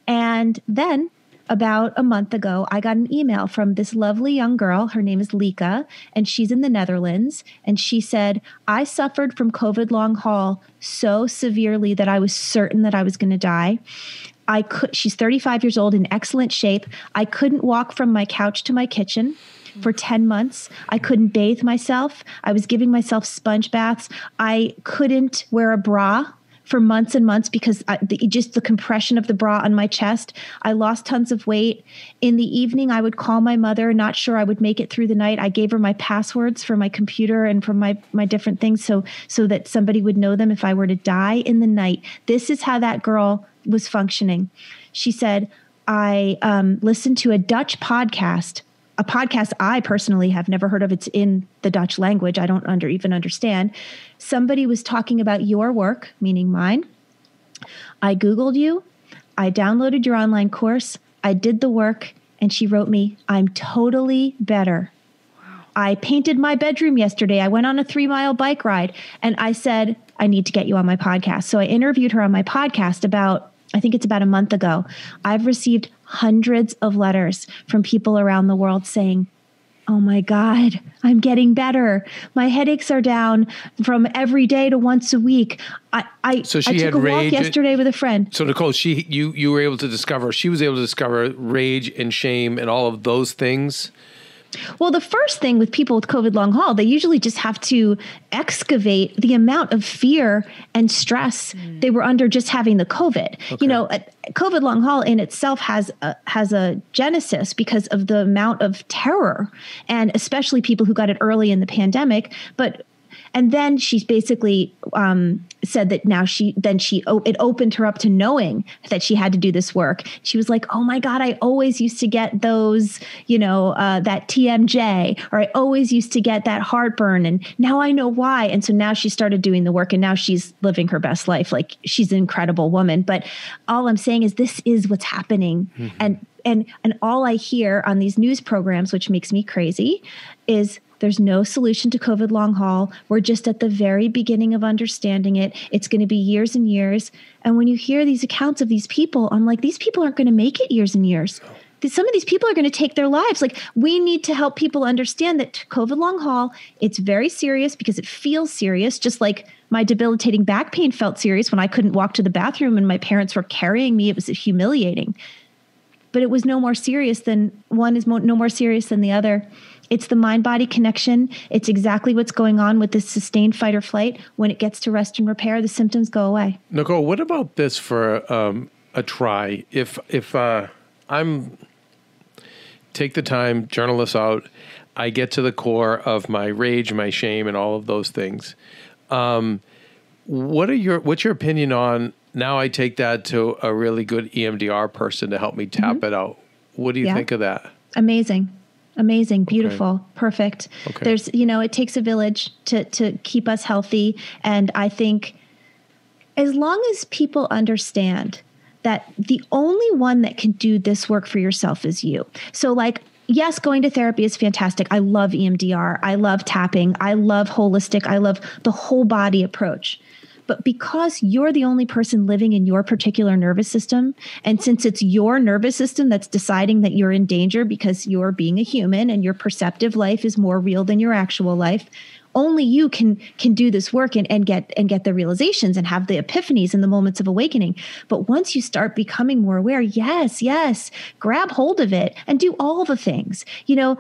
And then about a month ago, I got an email from this lovely young girl. Her name is Lika, and she's in the Netherlands. And she said, I suffered from COVID long haul so severely that I was certain that I was going to die. I could, she's 35 years old in excellent shape. I couldn't walk from my couch to my kitchen for 10 months. I couldn't bathe myself. I was giving myself sponge baths. I couldn't wear a bra for months and months because I, the, just the compression of the bra on my chest. I lost tons of weight. In the evening, I would call my mother, not sure I would make it through the night. I gave her my passwords for my computer and for my my different things, so so that somebody would know them if I were to die in the night. This is how that girl was functioning. She said, "I um, listened to a Dutch podcast." A podcast I personally have never heard of. It's in the Dutch language. I don't under even understand. Somebody was talking about your work, meaning mine. I Googled you. I downloaded your online course. I did the work. And she wrote me, I'm totally better. I painted my bedroom yesterday. I went on a three mile bike ride and I said, I need to get you on my podcast. So I interviewed her on my podcast about I think it's about a month ago, I've received hundreds of letters from people around the world saying, Oh my God, I'm getting better. My headaches are down from every day to once a week. I, I, so she I took had a walk yesterday with a friend. So Nicole, she you you were able to discover she was able to discover rage and shame and all of those things well, the first thing with people with COVID long haul, they usually just have to excavate the amount of fear and stress mm. they were under just having the COVID. Okay. You know, COVID long haul in itself has a, has a genesis because of the amount of terror, and especially people who got it early in the pandemic. But and then she's basically um, said that now she then she it opened her up to knowing that she had to do this work. She was like, "Oh my god, I always used to get those, you know, uh, that TMJ, or I always used to get that heartburn, and now I know why." And so now she started doing the work, and now she's living her best life. Like she's an incredible woman. But all I'm saying is, this is what's happening, mm-hmm. and and and all I hear on these news programs, which makes me crazy, is there's no solution to COVID long haul. We're just at the very beginning of understanding it. It's going to be years and years. And when you hear these accounts of these people, I'm like, these people aren't going to make it years and years. Some of these people are going to take their lives. Like, we need to help people understand that COVID long haul, it's very serious because it feels serious, just like my debilitating back pain felt serious when I couldn't walk to the bathroom and my parents were carrying me. It was humiliating. But it was no more serious than one is mo- no more serious than the other. It's the mind body connection. It's exactly what's going on with this sustained fight or flight. When it gets to rest and repair, the symptoms go away. Nicole, what about this for um, a try? If if uh, I'm take the time, journal this out, I get to the core of my rage, my shame, and all of those things. Um, what are your what's your opinion on now? I take that to a really good EMDR person to help me tap mm-hmm. it out. What do you yeah. think of that? Amazing Amazing, beautiful, okay. perfect. Okay. There's, you know, it takes a village to to keep us healthy, and I think as long as people understand that the only one that can do this work for yourself is you. So, like, yes, going to therapy is fantastic. I love EMDR. I love tapping. I love holistic. I love the whole body approach. But because you're the only person living in your particular nervous system, and since it's your nervous system that's deciding that you're in danger because you're being a human and your perceptive life is more real than your actual life, only you can can do this work and, and get and get the realizations and have the epiphanies and the moments of awakening. But once you start becoming more aware yes yes grab hold of it and do all the things. You know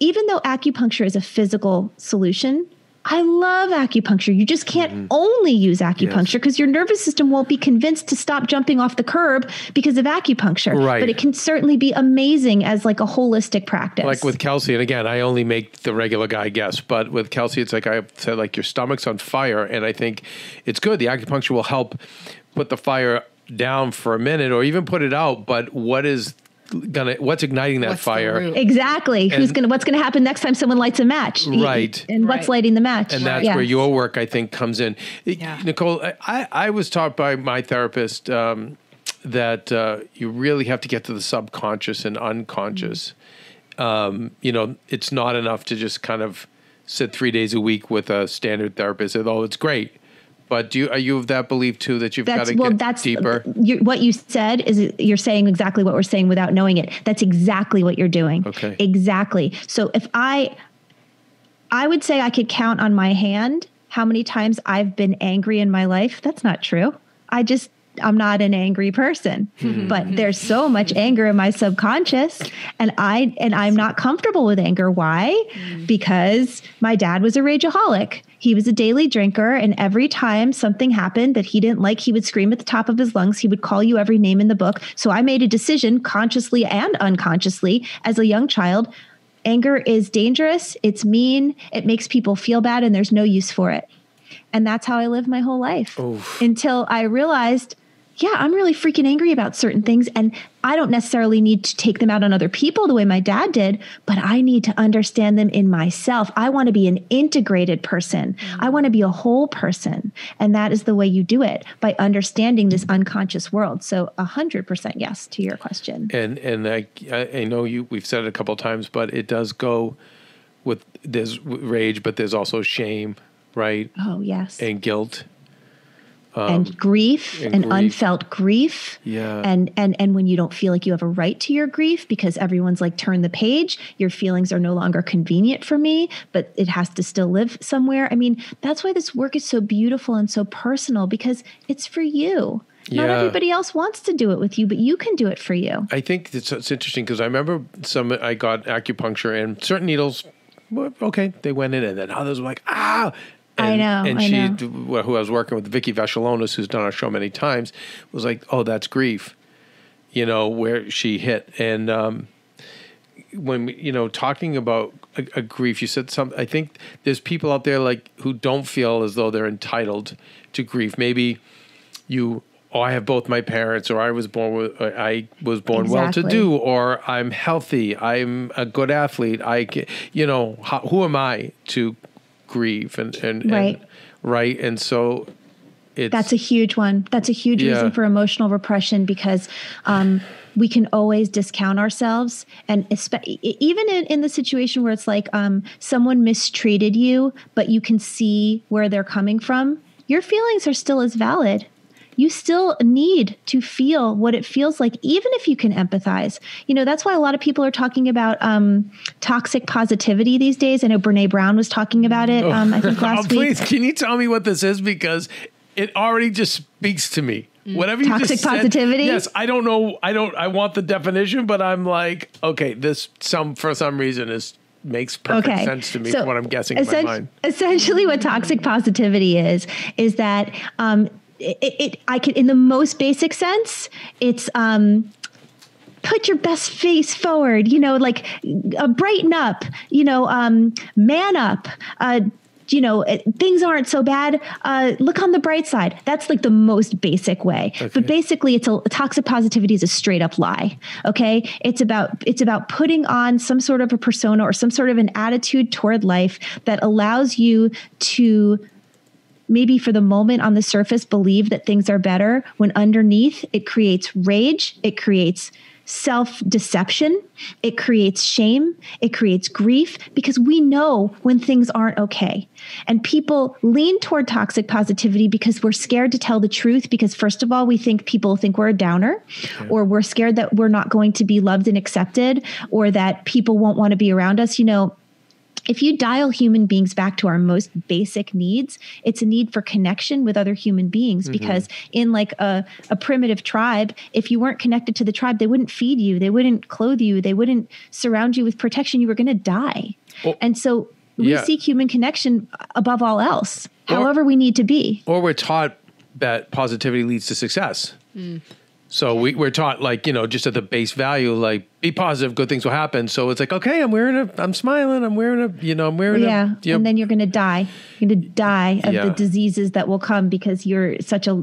even though acupuncture is a physical solution I love acupuncture. You just can't mm-hmm. only use acupuncture because yes. your nervous system won't be convinced to stop jumping off the curb because of acupuncture. Right. But it can certainly be amazing as like a holistic practice. Like with Kelsey, and again, I only make the regular guy guess, but with Kelsey, it's like I said, like your stomach's on fire, and I think it's good. The acupuncture will help put the fire down for a minute or even put it out. But what is gonna what's igniting that what's fire? exactly. And, who's gonna what's gonna happen next time someone lights a match? Right. and what's lighting the match? And that's where your work i think comes in. Yeah. nicole I, I was taught by my therapist um, that uh, you really have to get to the subconscious and unconscious. Mm-hmm. um, you know it's not enough to just kind of sit three days a week with a standard therapist. Although it's great but do you are you of that belief too that you've got to well, get that's, deeper? You, what you said is you're saying exactly what we're saying without knowing it. That's exactly what you're doing. Okay. Exactly. So if I, I would say I could count on my hand how many times I've been angry in my life. That's not true. I just I'm not an angry person, mm-hmm. but there's so much anger in my subconscious and I and I'm not comfortable with anger. Why? Mm-hmm. Because my dad was a rageaholic. He was a daily drinker and every time something happened that he didn't like, he would scream at the top of his lungs. He would call you every name in the book. So I made a decision consciously and unconsciously as a young child. Anger is dangerous, it's mean, it makes people feel bad and there's no use for it. And that's how I lived my whole life Oof. until I realized yeah, I'm really freaking angry about certain things. And I don't necessarily need to take them out on other people the way my dad did, but I need to understand them in myself. I want to be an integrated person. I want to be a whole person. And that is the way you do it by understanding this unconscious world. So a hundred percent yes to your question. And, and I, I know you, we've said it a couple times, but it does go with there's rage, but there's also shame, right? Oh, yes. And guilt um, and grief and, and grief. unfelt grief. Yeah. And and and when you don't feel like you have a right to your grief because everyone's like turn the page your feelings are no longer convenient for me but it has to still live somewhere. I mean that's why this work is so beautiful and so personal because it's for you. Not everybody else wants to do it with you, but you can do it for you. I think it's, it's interesting because I remember some I got acupuncture and certain needles okay, they went in, and then others were like, ah, and, I know. And I she, know. who I was working with, Vicky Vlachonis, who's done our show many times, was like, "Oh, that's grief," you know, where she hit. And um, when you know, talking about a, a, grief, you said something. I think there's people out there like who don't feel as though they're entitled to grief. Maybe you. Oh, I have both my parents, or I was born with, I was born exactly. well-to-do, or I'm healthy, I'm a good athlete. I, you know, how, who am I to grieve and and right and, right. and so it's that's a huge one. That's a huge yeah. reason for emotional repression because um, we can always discount ourselves and even in, in the situation where it's like um, someone mistreated you but you can see where they're coming from your feelings are still as valid you still need to feel what it feels like, even if you can empathize. You know, that's why a lot of people are talking about um, toxic positivity these days. I know Brene Brown was talking about it, um, I think last oh, week. Please, can you tell me what this is? Because it already just speaks to me. Mm. Whatever you toxic just positivity. Said, yes, I don't know. I don't. I want the definition, but I'm like, okay, this some for some reason is makes perfect okay. sense to me so what I'm guessing in my mind. Essentially, what toxic positivity is is that um, it, it, I can, in the most basic sense, it's, um, put your best face forward, you know, like uh, brighten up, you know, um, man up, uh, you know, things aren't so bad. Uh, look on the bright side. That's like the most basic way. Okay. But basically, it's a toxic positivity is a straight up lie. Okay, it's about it's about putting on some sort of a persona or some sort of an attitude toward life that allows you to maybe for the moment on the surface believe that things are better when underneath it creates rage, it creates self deception, it creates shame, it creates grief because we know when things aren't okay. And people lean toward toxic positivity because we're scared to tell the truth because, first of all, we think people think we're a downer, okay. or we're scared that we're not going to be loved and accepted, or that people won't want to be around us. You know, if you dial human beings back to our most basic needs, it's a need for connection with other human beings. Mm-hmm. Because in like a, a primitive tribe, if you weren't connected to the tribe, they wouldn't feed you, they wouldn't clothe you, they wouldn't surround you with protection. You were going to die. Well, and so we yeah. seek human connection above all else, or, however we need to be. Or we're taught that positivity leads to success. Mm. So we, we're taught like, you know, just at the base value, like be positive, good things will happen. So it's like, okay, I'm wearing a, I'm smiling, I'm wearing a, you know, I'm wearing yeah. a. Yeah. And then you're going to die. You're going to die of yeah. the diseases that will come because you're such a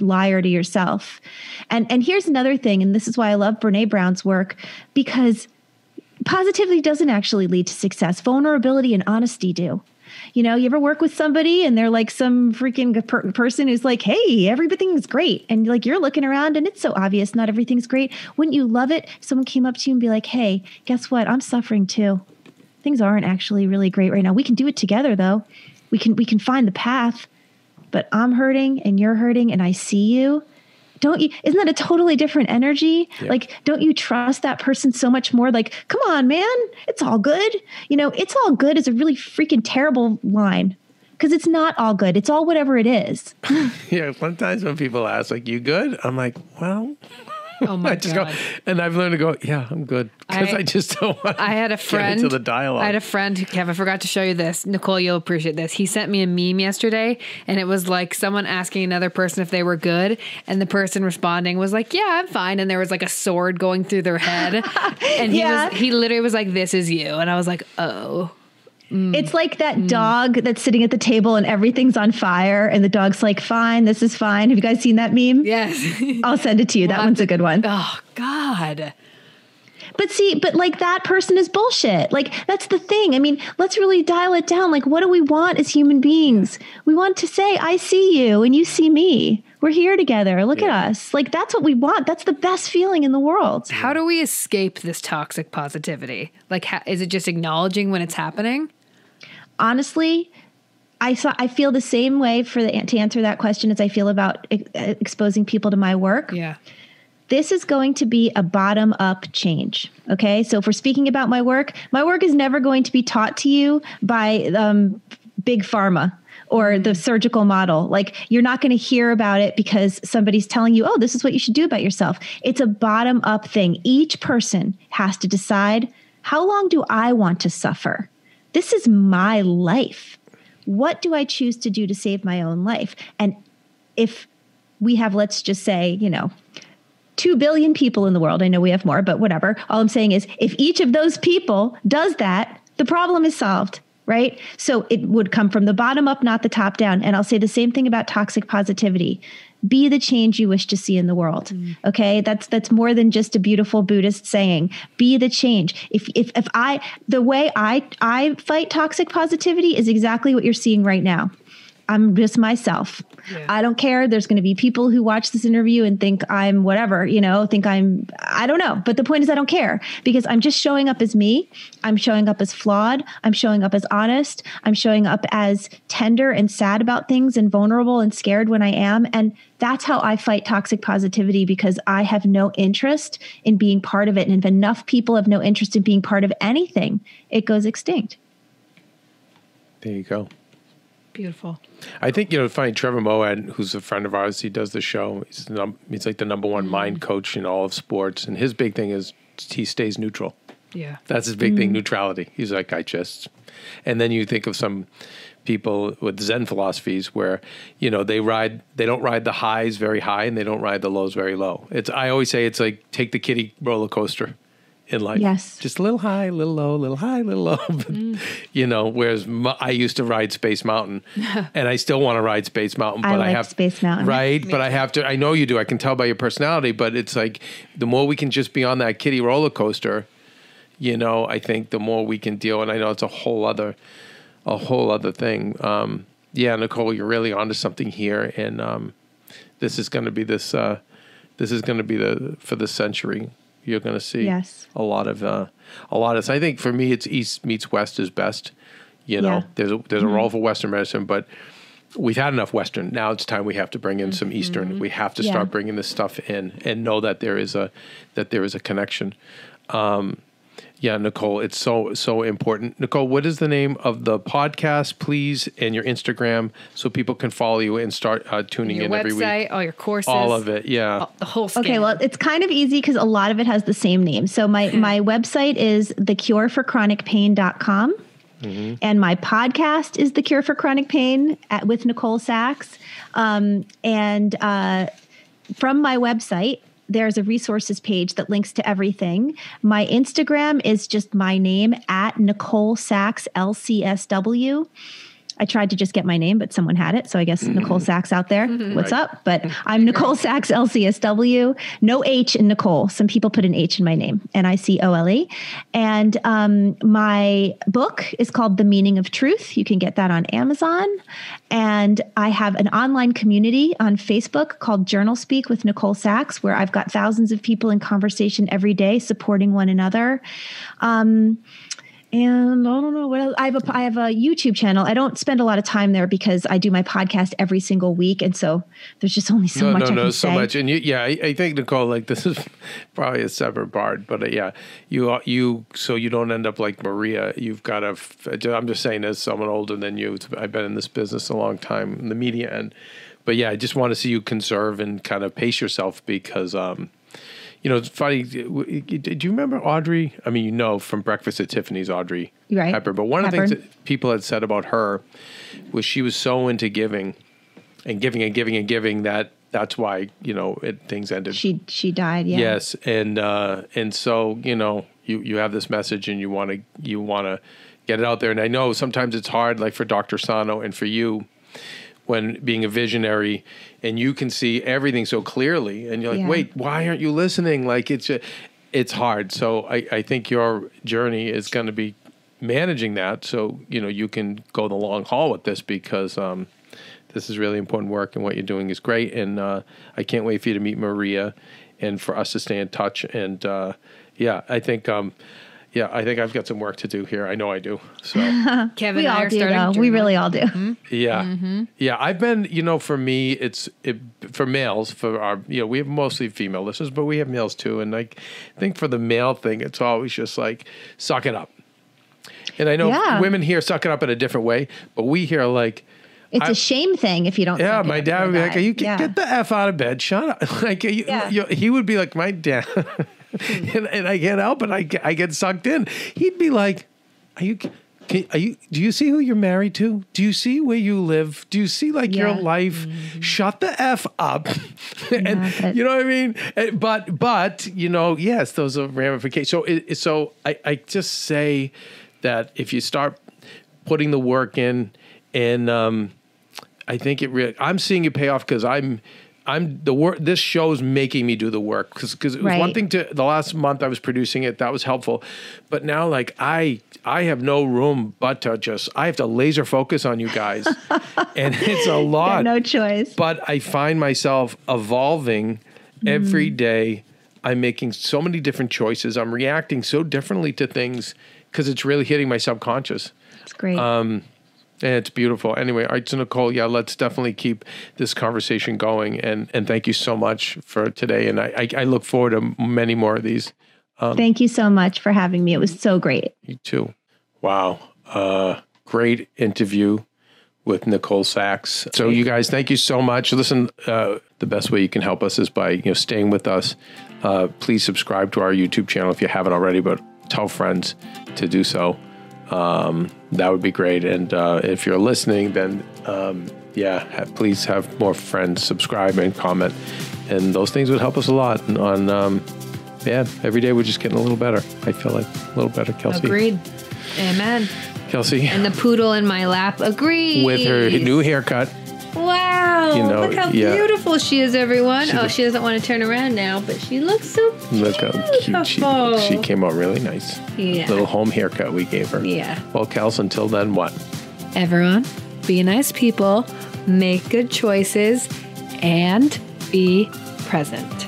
liar to yourself. And, and here's another thing. And this is why I love Brene Brown's work because positivity doesn't actually lead to success. Vulnerability and honesty do. You know, you ever work with somebody and they're like some freaking per- person who's like, hey, everything's great. And like you're looking around and it's so obvious not everything's great. Wouldn't you love it if someone came up to you and be like, hey, guess what? I'm suffering too. Things aren't actually really great right now. We can do it together though. We can we can find the path. But I'm hurting and you're hurting and I see you don't you isn't that a totally different energy? Yeah. like don't you trust that person so much more? Like come on man it's all good. You know it's all good is a really freaking terrible line because it's not all good. It's all whatever it is. Yeah sometimes when people ask like you good? I'm like well Oh my I just God. go, and I've learned to go. Yeah, I'm good because I, I, just don't want. I had a friend into the dialogue. I had a friend who Keven forgot to show you this. Nicole, you'll appreciate this. He sent me a meme yesterday, and it was like someone asking another person if they were good, and the person responding was like, "Yeah, I'm fine," and there was like a sword going through their head, and he yeah. was he literally was like, "This is you," and I was like, "Oh." Mm. It's like that mm. dog that's sitting at the table and everything's on fire, and the dog's like, "Fine, this is fine." Have you guys seen that meme? Yes, I'll send it to you. We'll that one's to, a good one. Oh God. But see, but like that person is bullshit. Like that's the thing. I mean, let's really dial it down. Like, what do we want as human beings? We want to say, "I see you, and you see me." We're here together. Look yeah. at us. Like that's what we want. That's the best feeling in the world. How do we escape this toxic positivity? Like, ha- is it just acknowledging when it's happening? Honestly, I saw, I feel the same way for the to answer that question as I feel about ex- exposing people to my work. Yeah. This is going to be a bottom up change. Okay. So if we're speaking about my work, my work is never going to be taught to you by um, big pharma or the surgical model. Like you're not going to hear about it because somebody's telling you, oh, this is what you should do about yourself. It's a bottom up thing. Each person has to decide how long do I want to suffer? This is my life. What do I choose to do to save my own life? And if we have, let's just say, you know, 2 billion people in the world, I know we have more, but whatever. All I'm saying is if each of those people does that, the problem is solved right? So it would come from the bottom up, not the top down. And I'll say the same thing about toxic positivity be the change you wish to see in the world. Mm. okay? That's that's more than just a beautiful buddhist saying. Be the change. If if if i the way i i fight toxic positivity is exactly what you're seeing right now. I'm just myself. Yeah. I don't care. There's going to be people who watch this interview and think I'm whatever, you know, think I'm, I don't know. But the point is, I don't care because I'm just showing up as me. I'm showing up as flawed. I'm showing up as honest. I'm showing up as tender and sad about things and vulnerable and scared when I am. And that's how I fight toxic positivity because I have no interest in being part of it. And if enough people have no interest in being part of anything, it goes extinct. There you go. Beautiful. I think you know, funny. Trevor Moawad, who's a friend of ours, he does the show. He's num- he's like the number one mm-hmm. mind coach in all of sports, and his big thing is he stays neutral. Yeah, that's his big mm-hmm. thing, neutrality. He's like, I just, and then you think of some people with Zen philosophies where you know they ride, they don't ride the highs very high, and they don't ride the lows very low. It's I always say it's like take the kiddie roller coaster in life. Yes. Just a little high, a little low, a little high, a little low. But, You know, whereas I used to ride Space Mountain and I still want to ride Space Mountain, but I, like have Space Mountain. Right. But I have to, I know you do. I can tell by your personality, but it's like the more we can just be on that kiddie roller coaster, you know, I think the more we can deal. And I know it's a whole other, a whole other thing. Um, yeah, Nicole, you're really onto something here. And um, this is going to be this, uh, this is going to be the, for the century. You're going to see Yes. a lot of, uh, a lot of, I think for me, it's East meets West is best. You know, Yeah. there's a, there's a role for Western medicine, but we've had enough Western. Now it's time we have to bring in some Eastern. We have to Yeah. start bringing this stuff in and know that there is a that there is a connection. Um, yeah, Nicole, it's so so important. Nicole, what is the name of the podcast, please, and your Instagram, so people can follow you and start uh, tuning Your in every week. Your website, all your courses, All of it, yeah. the whole. Scan. Okay, well, it's kind of easy because a lot of it has the same name. So my my website is thecureforchronicpain.com. And my podcast is The Cure for Chronic Pain at, with Nicole Sachs. Um, and uh, from my website, there's a resources page that links to everything. My Instagram is just my name at Nicole Sachs LCSW. I tried to just get my name, but someone had it. So I guess Nicole Sachs out there. What's Right. up? But I'm Nicole Sachs LCSW. No H in Nicole. Some people put an H in my name, N I C O L E. And um, my book is called The Meaning of Truth. You can get that on Amazon. And I have an online community on Facebook called Journal Speak with Nicole Sachs, where I've got thousands of people in conversation every day supporting one another. Um, and I don't know what else. I have a I have a YouTube channel. I don't spend a lot of time there because I do my podcast every single week, and so there's just only so no, much no, I no, so say. much. And you, yeah, I, I think Nicole, like this is probably a separate part, but uh, yeah, you, you, so you don't end up like Maria. You've got to. I'm just saying, as someone older than you, I've been in this business a long time in the media and but yeah, I just want to see you conserve and kind of pace yourself because, um, you know, it's funny. Do you remember Audrey? I mean, you know from Breakfast at Tiffany's, Audrey Right. Hepburn. But one of the things that people had said about her was she was so into giving and giving and giving and giving that that's why you know it, things ended. She she died. Yeah. Yes, and uh, and so you know you you have this message and you want to you want to get it out there. And I know sometimes it's hard, like for Dr. Sarno and for you, when being a visionary and you can see everything so clearly, and you're like, Yeah. wait, why aren't you listening? Like it's a, it's hard. So I I think your journey is going to be managing that, so you know you can go the long haul with this because. um this is really important work and what you're doing is great and uh, i can't wait for you to meet maria and for us to stay in touch and uh, yeah i think um, yeah i think i've got some work to do here i know i do so Keven We and I all are do starting. though. We really all do. Hmm? yeah mm-hmm. yeah i've been you know for me it's it, for males for our you know we have mostly female listeners but we have males too and like i think for the male thing it's always just like suck it up and i know Yeah. women here suck it up in a different way but we hear like It's I- a shame thing if you don't. Yeah, my dad would be like, guy. "You Yeah. get the f out of bed, shut up." like you, Yeah. you- he would be like, "My dad," and, and I can't help it. I get, I get sucked in. He'd be like, "Are you?" Can, are you? Do you see who you're married to? Do you see where you live? Do you see like your Yeah. Mm-hmm. life? Shut the f up, and but- you know what I mean. And- But but you know, yes, those are ramifications. So it, so I I just say that if you start putting the work in and um, I think it really. I'm seeing it pay off because I'm. I'm the work. This show's making me do the work because because it was one thing to the last month I was producing it that was helpful, but now like I I have no room but to just I have to laser focus on you guys, and it's a lot. no choice. But I find myself evolving every day. I'm making so many different choices. I'm reacting so differently to things because it's really hitting my subconscious. It's great. Um, it's beautiful. Anyway, all right, so Nicole, yeah, let's definitely keep this conversation going. And and thank you so much for today. And I I, I look forward to many more of these. Thank you so much for having me. It was so great. You too. Wow. Uh, great interview with Nicole Sachs. So you guys, thank you so much. Listen, uh, the best way you can help us is by you know staying with us. Uh, please subscribe to our YouTube channel if you haven't already, but tell friends to do so. Um, that would be great. And uh, if you're listening, then um, yeah, ha- please have more friends subscribe and comment, and those things would help us a lot on um, bad. Every day we're just getting a little better. I feel like a little better, Kelsey. Agreed. Amen. Kelsey. And the poodle in my lap agrees. With her new haircut. Wow. You know, Look how yeah. beautiful she is, everyone. She oh, look- she doesn't want to turn around now, but she looks so Look how cute she, Beautiful. she came out really nice. Yeah. Little home haircut we gave her. Yeah. Well, Kels, until then, what? Everyone, be nice people, make good choices, and be present.